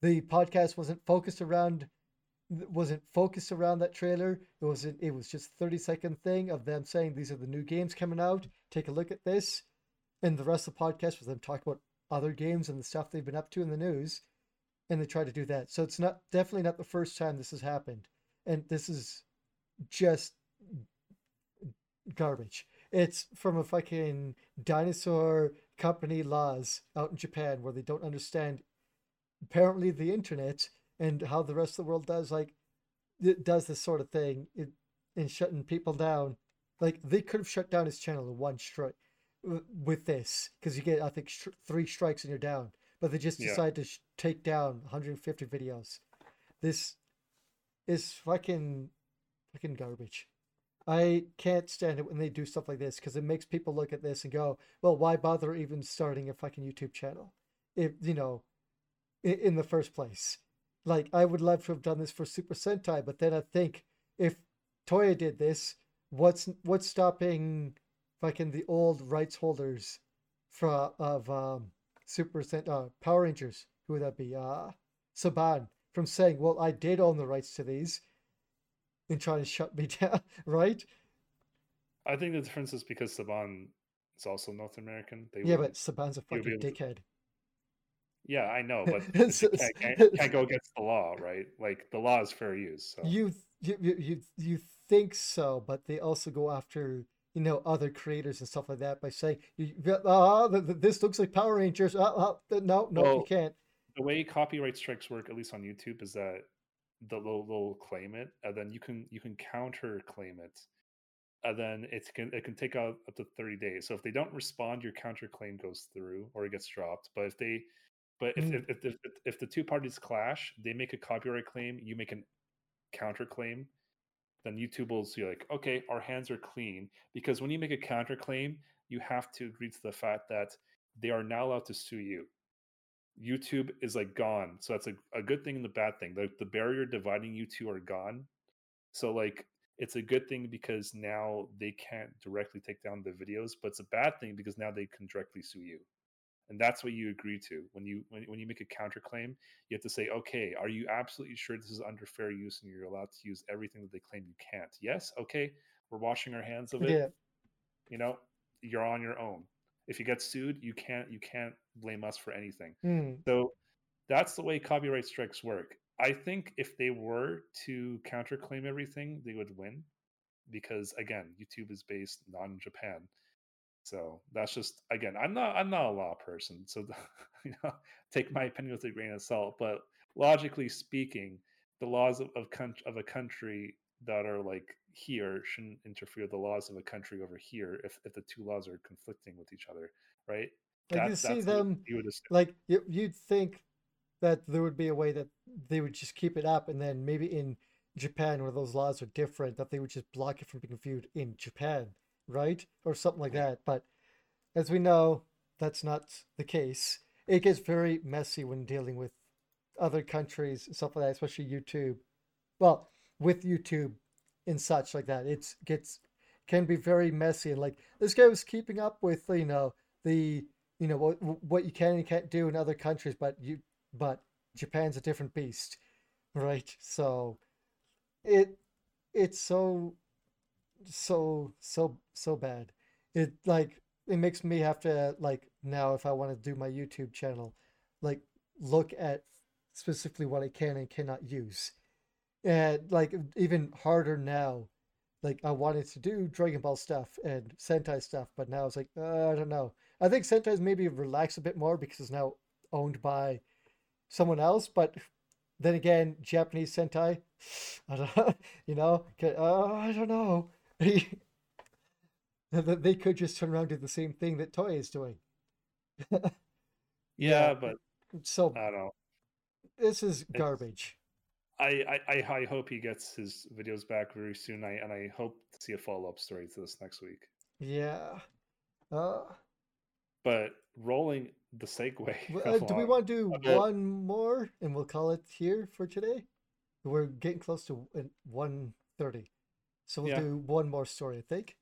The podcast wasn't focused around wasn't focused around that trailer. It wasn't it was just 30 second thing of them saying these are the new games coming out. Take a look at this. And the rest of the podcast was them talking about other games and the stuff they've been up to in the news. And they tried to do that. So it's not definitely not the first time this has happened. And this is just garbage. It's from a fucking dinosaur company laws out in Japan where they don't understand apparently the internet and how the rest of the world does like it does this sort of thing it, and shutting people down. Like they could have shut down his channel in one strike uh, with this because you get I think sh- three strikes and you're down. But they just Yeah. decide to sh- take down 150 videos. This is fucking fucking garbage. I can't stand it when they do stuff like this because it makes people look at this and go, "Well, why bother even starting a fucking YouTube channel? If you know, in, the first place." Like, I would love to have done this for Super Sentai, but then I think if Toei did this, what's what's stopping fucking the old rights holders for of um Super Sentai, uh, Power Rangers? Who would that be? Uh, Saban from saying, "Well, I did own the rights to these." And trying to shut me down, right? I think the difference is because Saban is also North American. They Yeah, but Saban's a fucking able to- dickhead. yeah, I know, but So- can't, can't, can't go against the law, right? Like the law is fair use. So You, you you you think so, but they also go after you know other creators and stuff like that by saying, you- "Ah, th- this looks like Power Rangers." Uh, th- no, no, you can't. the way copyright strikes work, at least on YouTube, is that they'll, they'll, claim it, and then you can you can counter claim it, and then it can it can take out up to thirty days. So if they don't respond, your counter claim goes through or it gets dropped. But if they but if, Mm. if, if, if, if the two parties clash, they make a copyright claim, you make a counter claim, then YouTube will see like, okay, our hands are clean. Because when you make a counterclaim, you have to agree to the fact that they are now allowed to sue you. YouTube is like gone. So that's a, a good thing and the bad thing. The, the barrier dividing you two are gone. So like it's a good thing because now they can't directly take down the videos, but it's a bad thing because now they can directly sue you and that's what you agree to when you when, when you make a counterclaim you have to say okay are you absolutely sure this is under fair use and you're allowed to use everything that they claim you can't yes okay we're washing our hands of it Yeah. you know you're on your own if you get sued you can't you can't blame us for anything Hmm. so that's the way copyright strikes work i think if they were to counterclaim everything they would win because again youtube is based not in japan so that's just again, I'm not I'm not a law person, so you know, take my opinion with a grain of salt. But logically speaking, the laws of of, of a country that are like here shouldn't interfere with the laws of a country over here if, if the two laws are conflicting with each other, right? Like you see them, you would like you, you'd think that there would be a way that they would just keep it up, and then maybe in Japan, where those laws are different, that they would just block it from being viewed in Japan, right, or something like that. But as we know, that's not the case. It gets very messy when dealing with other countries and stuff like that, especially YouTube. Well, with YouTube and such like that, it's gets can be very messy. And like this guy was keeping up with you know the you know what what you can and can't do in other countries, but you but Japan's a different beast, right? So it it's so so so so bad. It like it makes me have to like now if I want to do my YouTube channel, like look at specifically what I can and cannot use. And like even harder now, like I wanted to do Dragon Ball stuff and Sentai stuff, but now it's like uh, I don't know. I think Sentai's maybe relaxed a bit more because it's now owned by someone else, but then again, Japanese Sentai, I don't, know, you know, uh, I don't know. That they could just turn around and do the same thing that Toei is doing. yeah, yeah. but So I don't know. this is garbage. I, I I hope he gets his videos back very soon. I and I hope to see a follow up story to this next week. Yeah. Uh, But rolling the segue uh, do we want to do one more and we'll call it here for today? We're getting close to one thirty, so we'll Yeah, do one more story. I think.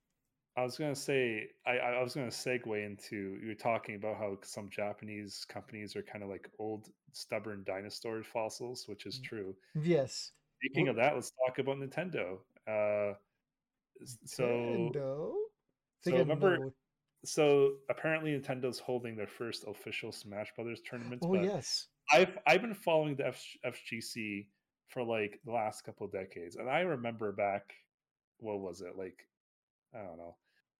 I was gonna say I I was gonna segue into you were talking about how some Japanese companies are kind of like old stubborn dinosaur fossils, which is true. Yes. Speaking of that, let's talk about Nintendo. Uh, so Nintendo. So remember know. so apparently Nintendo's holding their first official Smash Brothers tournament, Oh but yes. I've I've been following the F- FGC for like the last couple of decades, and I remember back, what was it like? I don't know.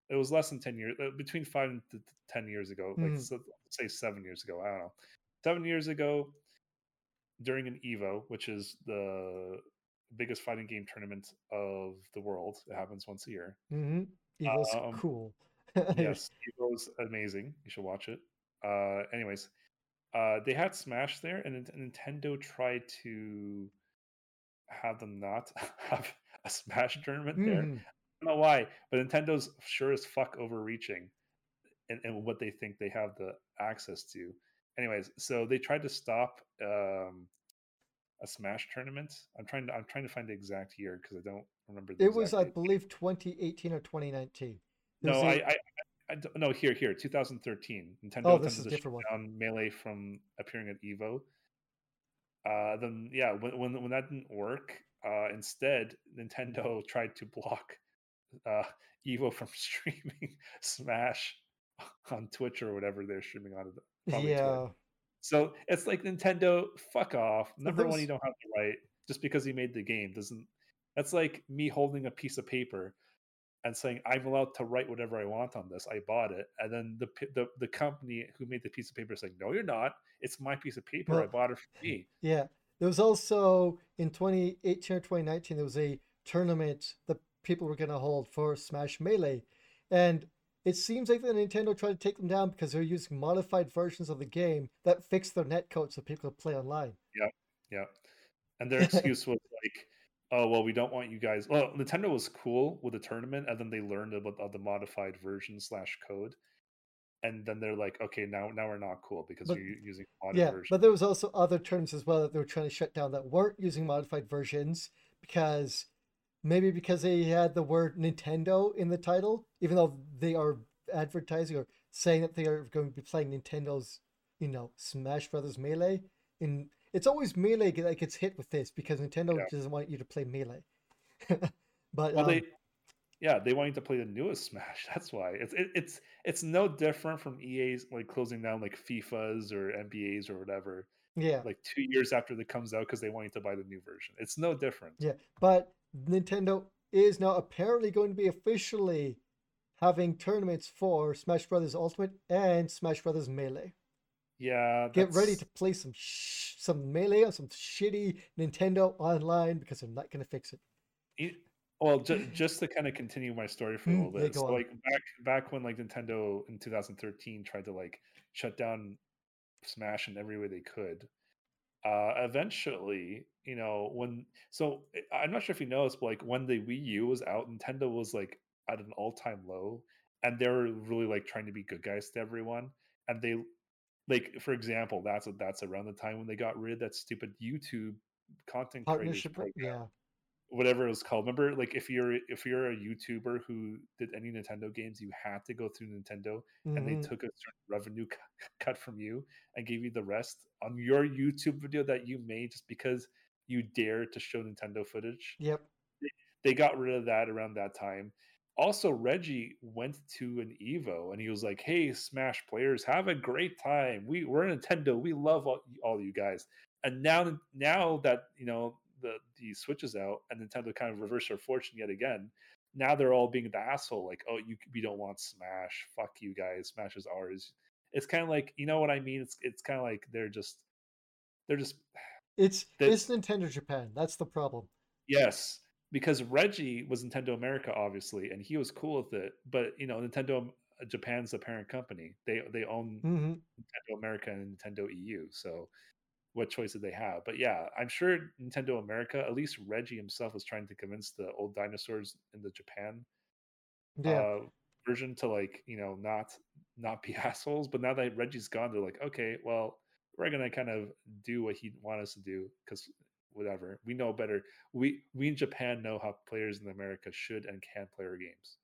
It was less than ten years, uh, between five and t- t- ten years ago. Like Mhm. so, say seven years ago. I don't know. Seven years ago, during an Evo, which is the biggest fighting game tournament of the world. It happens once a year. Mm-hmm. Evo's Um, cool. yes, Evo's amazing. You should watch it. Uh, anyways, uh, they had Smash there, and Nintendo tried to have them not have a Smash tournament there. Don't know why, but Nintendo's sure as fuck overreaching and, in what they think they have the access to. Anyways, so they tried to stop um, a Smash tournament. I'm trying to I'm trying to find the exact year because I don't remember the It was, I date. believe, 2018 or 2019. It was No, I, I, I don't- no here here 2013. Nintendo oh, this is a different one. Melee from appearing at Evo. Uh, then yeah, when when when that didn't work, uh, instead Nintendo tried to block uh, Evo from streaming Smash on Twitch or whatever they're streaming on it, probably Twitch. Yeah. So it's like Nintendo, fuck off. Number one, you don't have the right just because he made the game doesn't. That's like me holding a piece of paper and saying I'm allowed to write whatever I want on this. I bought it, and then the the the company who made the piece of paper is like, no, you're not. It's my piece of paper. I bought it for me. yeah. There was also in 2018 or 2019, there was a tournament that people were going to hold for Smash Melee. And it seems like the Nintendo tried to take them down because they're using modified versions of the game that fix their netcode so people could play online. Yeah, yeah. And their excuse was like, oh well, we don't want you guys. Well, Nintendo was cool with the tournament, and then they learned about the modified version slash code, and then they're like, okay, now now we're not cool because But- you're using modded Yeah, version. but there was also other terms as well that they were trying to shut down that weren't using modified versions because maybe because they had the word Nintendo in the title, even though they are advertising or saying that they are going to be playing Nintendo's, you know, Smash Brothers Melee. In it's always Melee that gets hit with this because Nintendo Yeah. doesn't want you to play Melee. but Well, um, they, yeah, they want you to play the newest Smash. That's why it's it, it's it's no different from EA's like closing down like FIFA's or NBA's or whatever, yeah, like two years after that comes out because they want you to buy the new version. It's no different. Yeah, but Nintendo is now apparently going to be officially having tournaments for Smash Brothers Ultimate and Smash Brothers Melee. Yeah, Get ready to play some sh- some Melee on some shitty Nintendo online because they're not going to fix it. E- well ju- just to kind of continue my story for a Mm, little bit so like back back when like nintendo in 2013 tried to like shut down smash in every way they could uh eventually you know when so I- i'm not sure if you noticed but like when the wii u was out nintendo was like at an all-time low and they were really like trying to be good guys to everyone and they like for example that's that's around the time when they got rid of that stupid youtube content Partnership, yeah, whatever it was called. Remember, like if you're if you're a YouTuber who did any Nintendo games, you had to go through Nintendo, and they mhm, took a certain revenue cu- cut from you and gave you the rest on your YouTube video that you made just because you dared to show Nintendo footage. yep, They got rid of that around that time. Also, Reggie went to an Evo and he was like, "Hey, Smash players, have a great time. We we're Nintendo. We love all, all you guys." And now, now that you know the the Switch is out and Nintendo kind of reversed their fortune yet again, now they're all being the asshole. Like, "Oh, you we don't want Smash. Fuck you guys. Smash is ours." It's kind of like you know what I mean. It's it's kind of like they're just they're just it's That- it's Nintendo Japan. That's the problem. Yes, because Reggie was Nintendo America, obviously, and he was cool with it. But you know, Nintendo uh, Japan's the parent company. They they own hmm Nintendo America and Nintendo EU. So, what choice did they have? But yeah, I'm sure Nintendo America, at least Reggie himself, was trying to convince the old dinosaurs in the Japan Yeah, uh, version to like you know not not be assholes. But now that Reggie's gone, they're like, okay, well, we're gonna kind of do what he want us to do because whatever we know better. We we in Japan know how players in America should and can play our games.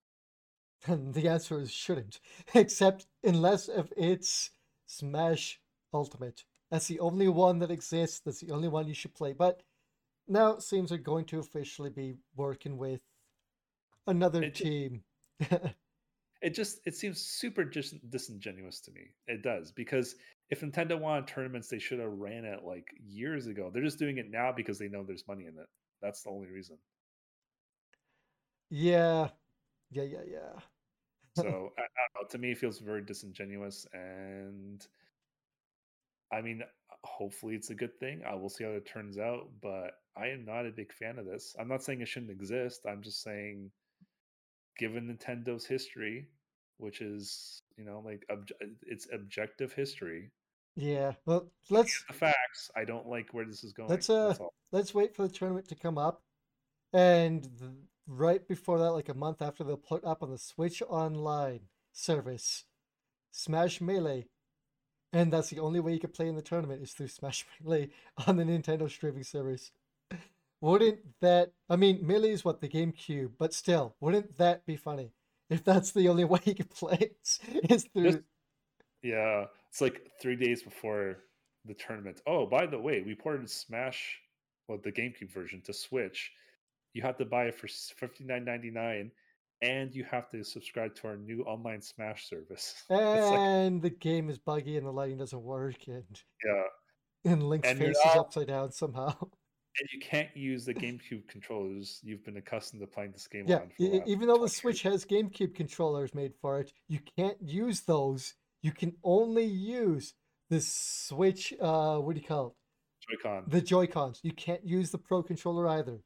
and the answer is shouldn't, except unless if it's Smash Ultimate. That's the only one that exists. That's the only one you should play. But now it seems they're going to officially be working with another It team. It just it seems super dis- disingenuous to me. It does because if Nintendo wanted tournaments, they should have ran it like years ago. They're just doing it now because they know there's money in it. That's the only reason. yeah, yeah, yeah, yeah. So I, I don't know. To me, it feels very disingenuous, and I mean, hopefully, it's a good thing. I will see how it turns out, but I am not a big fan of this. I'm not saying it shouldn't exist. I'm just saying, given Nintendo's history, which is you know like obj- it's objective history, Yeah. Well, let's the facts. I don't like where this is going. Let's, uh, let's wait for the tournament to come up, and th- right before that, like a month after, they'll put up on the Switch Online service, Smash Melee, and that's the only way you can play in the tournament is through Smash Melee on the Nintendo streaming service. Wouldn't that? I mean, Melee is what the GameCube, but still, wouldn't that be funny if that's the only way you can play it? Is through Yeah, it's like three days before the tournament. Oh, by the way, we ported Smash, well, the GameCube version to Switch. You have to buy it for fifty nine ninety nine, and you have to subscribe to our new online Smash service. It's like, and the game is buggy and the lighting doesn't work and yeah, and Link's And face is not- upside down somehow. and you can't use the GameCube controllers you've been accustomed to playing this game Yeah, on. Last even though the Switch has GameCube controllers made for it, you can't use those. You can only use the Switch. Uh, what do you call it? Joy-Con. The Joy Cons. You can't use the Pro controller either.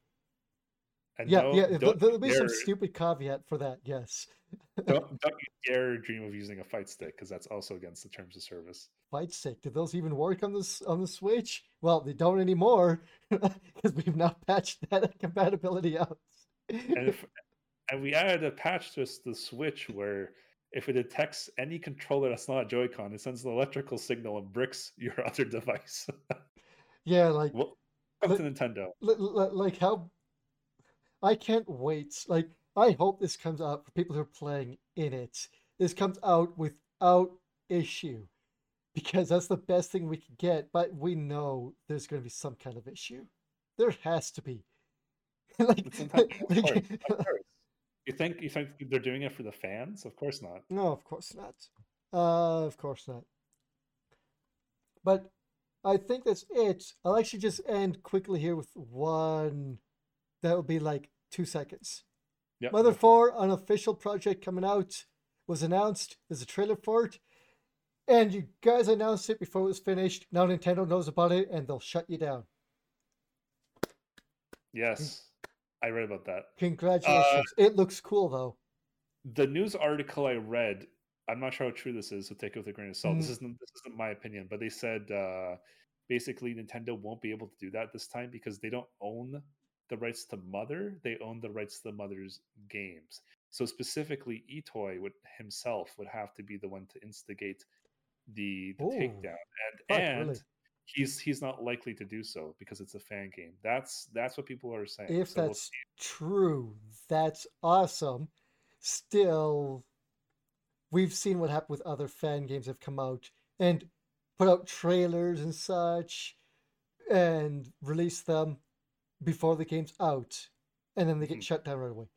And Yeah, yeah. There'll be some stupid caveat for that. Yes. don't, don't you dare dream of using a fight stick because that's also against the terms of service. Fight stick. Did those even work on this on the Switch? Well, they don't anymore because we've now patched that compatibility out. And if and we added a patch to the Switch where if it detects any controller that's not a Joy-Con, it sends an electrical signal and bricks your other device. yeah, like well, come to Nintendo. li- li- like how I can't wait. Like I hope this comes out for people who are playing in it. This comes out without issue because that's the best thing we can get. But we know there's going to be some kind of issue. There has to be. like, like- course, of course. You think you think they're doing it for the fans? Of course not. no, of course not. Uh, of course not. But I think that's it. I'll actually just end quickly here with one. That will be like two seconds. Yeah. Mother 4, an official project coming out, was announced. There's a trailer for it. And you guys announced it before it was finished. Now Nintendo knows about it and they'll shut you down. Yes, I read about that. Congratulations. it looks cool though. The news article I read, I'm not sure how true this is, so take it with a grain of salt. This Mm. isn't this isn't my opinion, but they said uh, basically Nintendo won't be able to do that this time because they don't own the rights to Mother. They own the rights to the Mother's games. So specifically, Itoi would himself would have to be the one to instigate the, the Ooh. takedown, and Fuck, and really? he's he's not likely to do so because it's a fan game. That's that's what people are saying. If So we'll that's true, that's awesome. Still, we've seen what happened with other fan games have come out and put out trailers and such and release them before the game's out and then they get Mhm. shut down right away.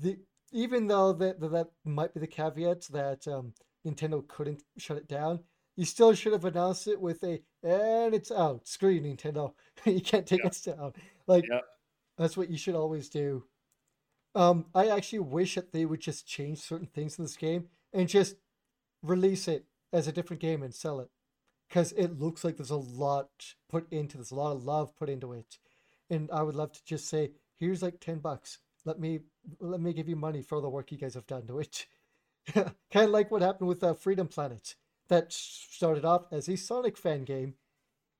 The, even though that, that that might be the caveat that um, Nintendo couldn't shut it down, you still should have announced it with a and it's out. Screw you, Nintendo. you can't take Yeah. us down. Like Yeah. that's what you should always do. Um, I actually wish that they would just change certain things in this game and just release it as a different game and sell it. Because it looks like there's a lot put into this, a lot of love put into it. And I would love to just say, here's like 10 bucks. Let me let me give you money for all the work you guys have done to it. kind of like what happened with uh, Freedom Planet. That started off as a Sonic fan game,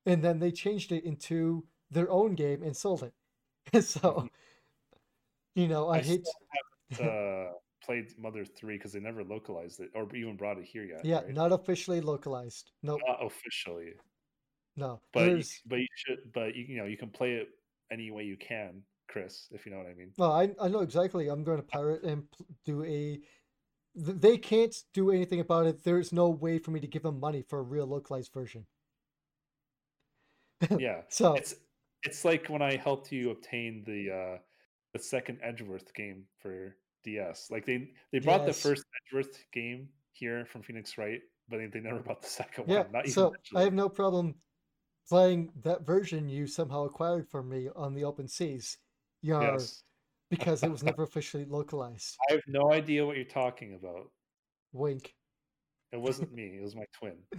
and then they changed it into their own game and sold it. so, Mhm. you know, I, I hate. uh, played Mother Three because they never localized it or even brought it here yet. Yeah, right? not officially localized. No, not officially. no. But you, but you should. But you, you know you can play it any way you can, Chris. If you know what I mean. well, I I know exactly. I'm going to pirate and do a. They can't do anything about it. There's no way for me to give them money for a real localized version. Yeah. So It's it's like when I helped you obtain the uh the second Edgeworth game for DS. Like they they brought the first Edgeworth game here from Phoenix Wright, but they, they never brought the second yeah, one. Not even so I have no problem playing that version you somehow acquired for me on the open seas. Yar, Yes. because it was never officially localized. I have no idea what you're talking about. Wink. It wasn't me. It was my twin. It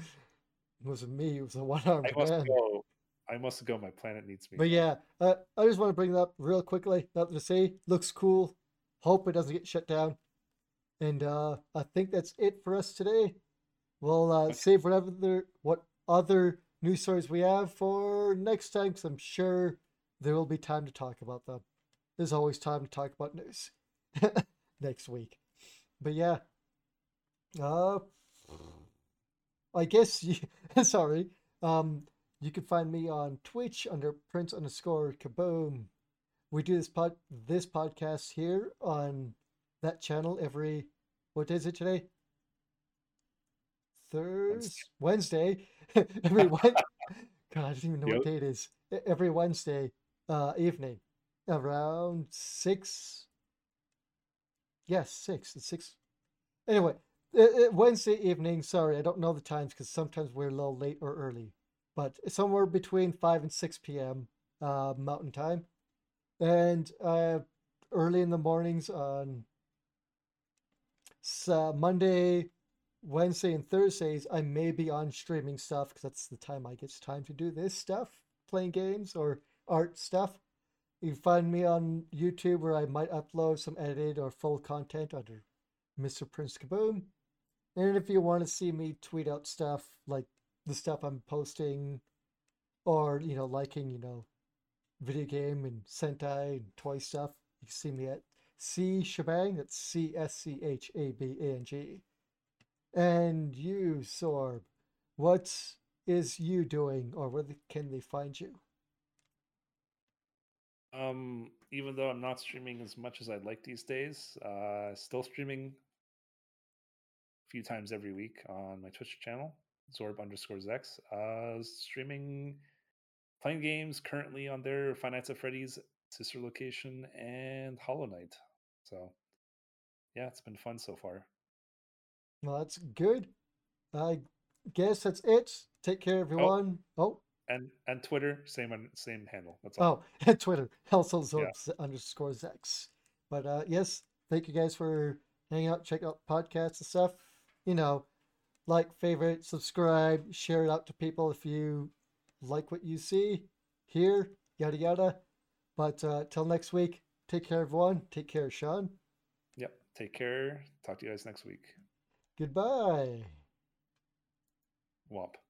wasn't me. It was a one-armed I must man. go. I must go. My planet needs me. But yeah, uh, I just want to bring that up real quickly. Nothing to say. Looks cool. Hope it doesn't get shut down. And uh, I think that's it for us today. We'll uh, Okay. save whatever what other news stories we have for next time, because I'm sure there will be time to talk about them. There's always time to talk about news next week. But yeah, uh, I guess you, sorry. Um, you can find me on Twitch under Prince underscore Kaboom. We do this pod this podcast here on that channel every what is it today? Thursday, Wednesday. every Wed. God, I don't even know what Yep. day it is. Every Wednesday uh, evening, around six. Yes, six. It's six. Anyway, Wednesday evening. Sorry, I don't know the times because sometimes we're a little late or early, but somewhere between five and six p.m. Uh, Mountain Time, and uh, early in the mornings on uh, Monday, Wednesday, and Thursdays. I may be on streaming stuff because that's the time I get time to do this stuff, playing games or art stuff. You find me on YouTube where I might upload some edited or full content under Mr. Prince Kaboom. And if you want to see me tweet out stuff like the stuff I'm posting or, you know, liking, you know, video game and Sentai and toy stuff, you can see me at C Shebang. That's C S C H A B A N G. And you, Zorb, what is you doing or where can they find you? Um, even though I'm not streaming as much as I'd like these days, uh, still streaming a few times every week on my Twitch channel, Zorb underscore Zex. Uh, streaming, playing games currently on their Five Nights at Freddy's sister location and Hollow Knight. So, yeah, it's been fun so far. Well, that's good. I guess that's it. Take care, everyone. Oh, oh and and Twitter, same same handle. That's all. Oh, and Twitter, also yeah. underscore Zex. But uh, yes, thank you guys for hanging out, check out podcasts and stuff. You know, like, favorite, subscribe, share it out to people if you like what you see, hear, yada yada. But uh, till next week, take care, everyone. Take care, Sean. Yep. Take care. Talk to you guys next week. Goodbye. Womp.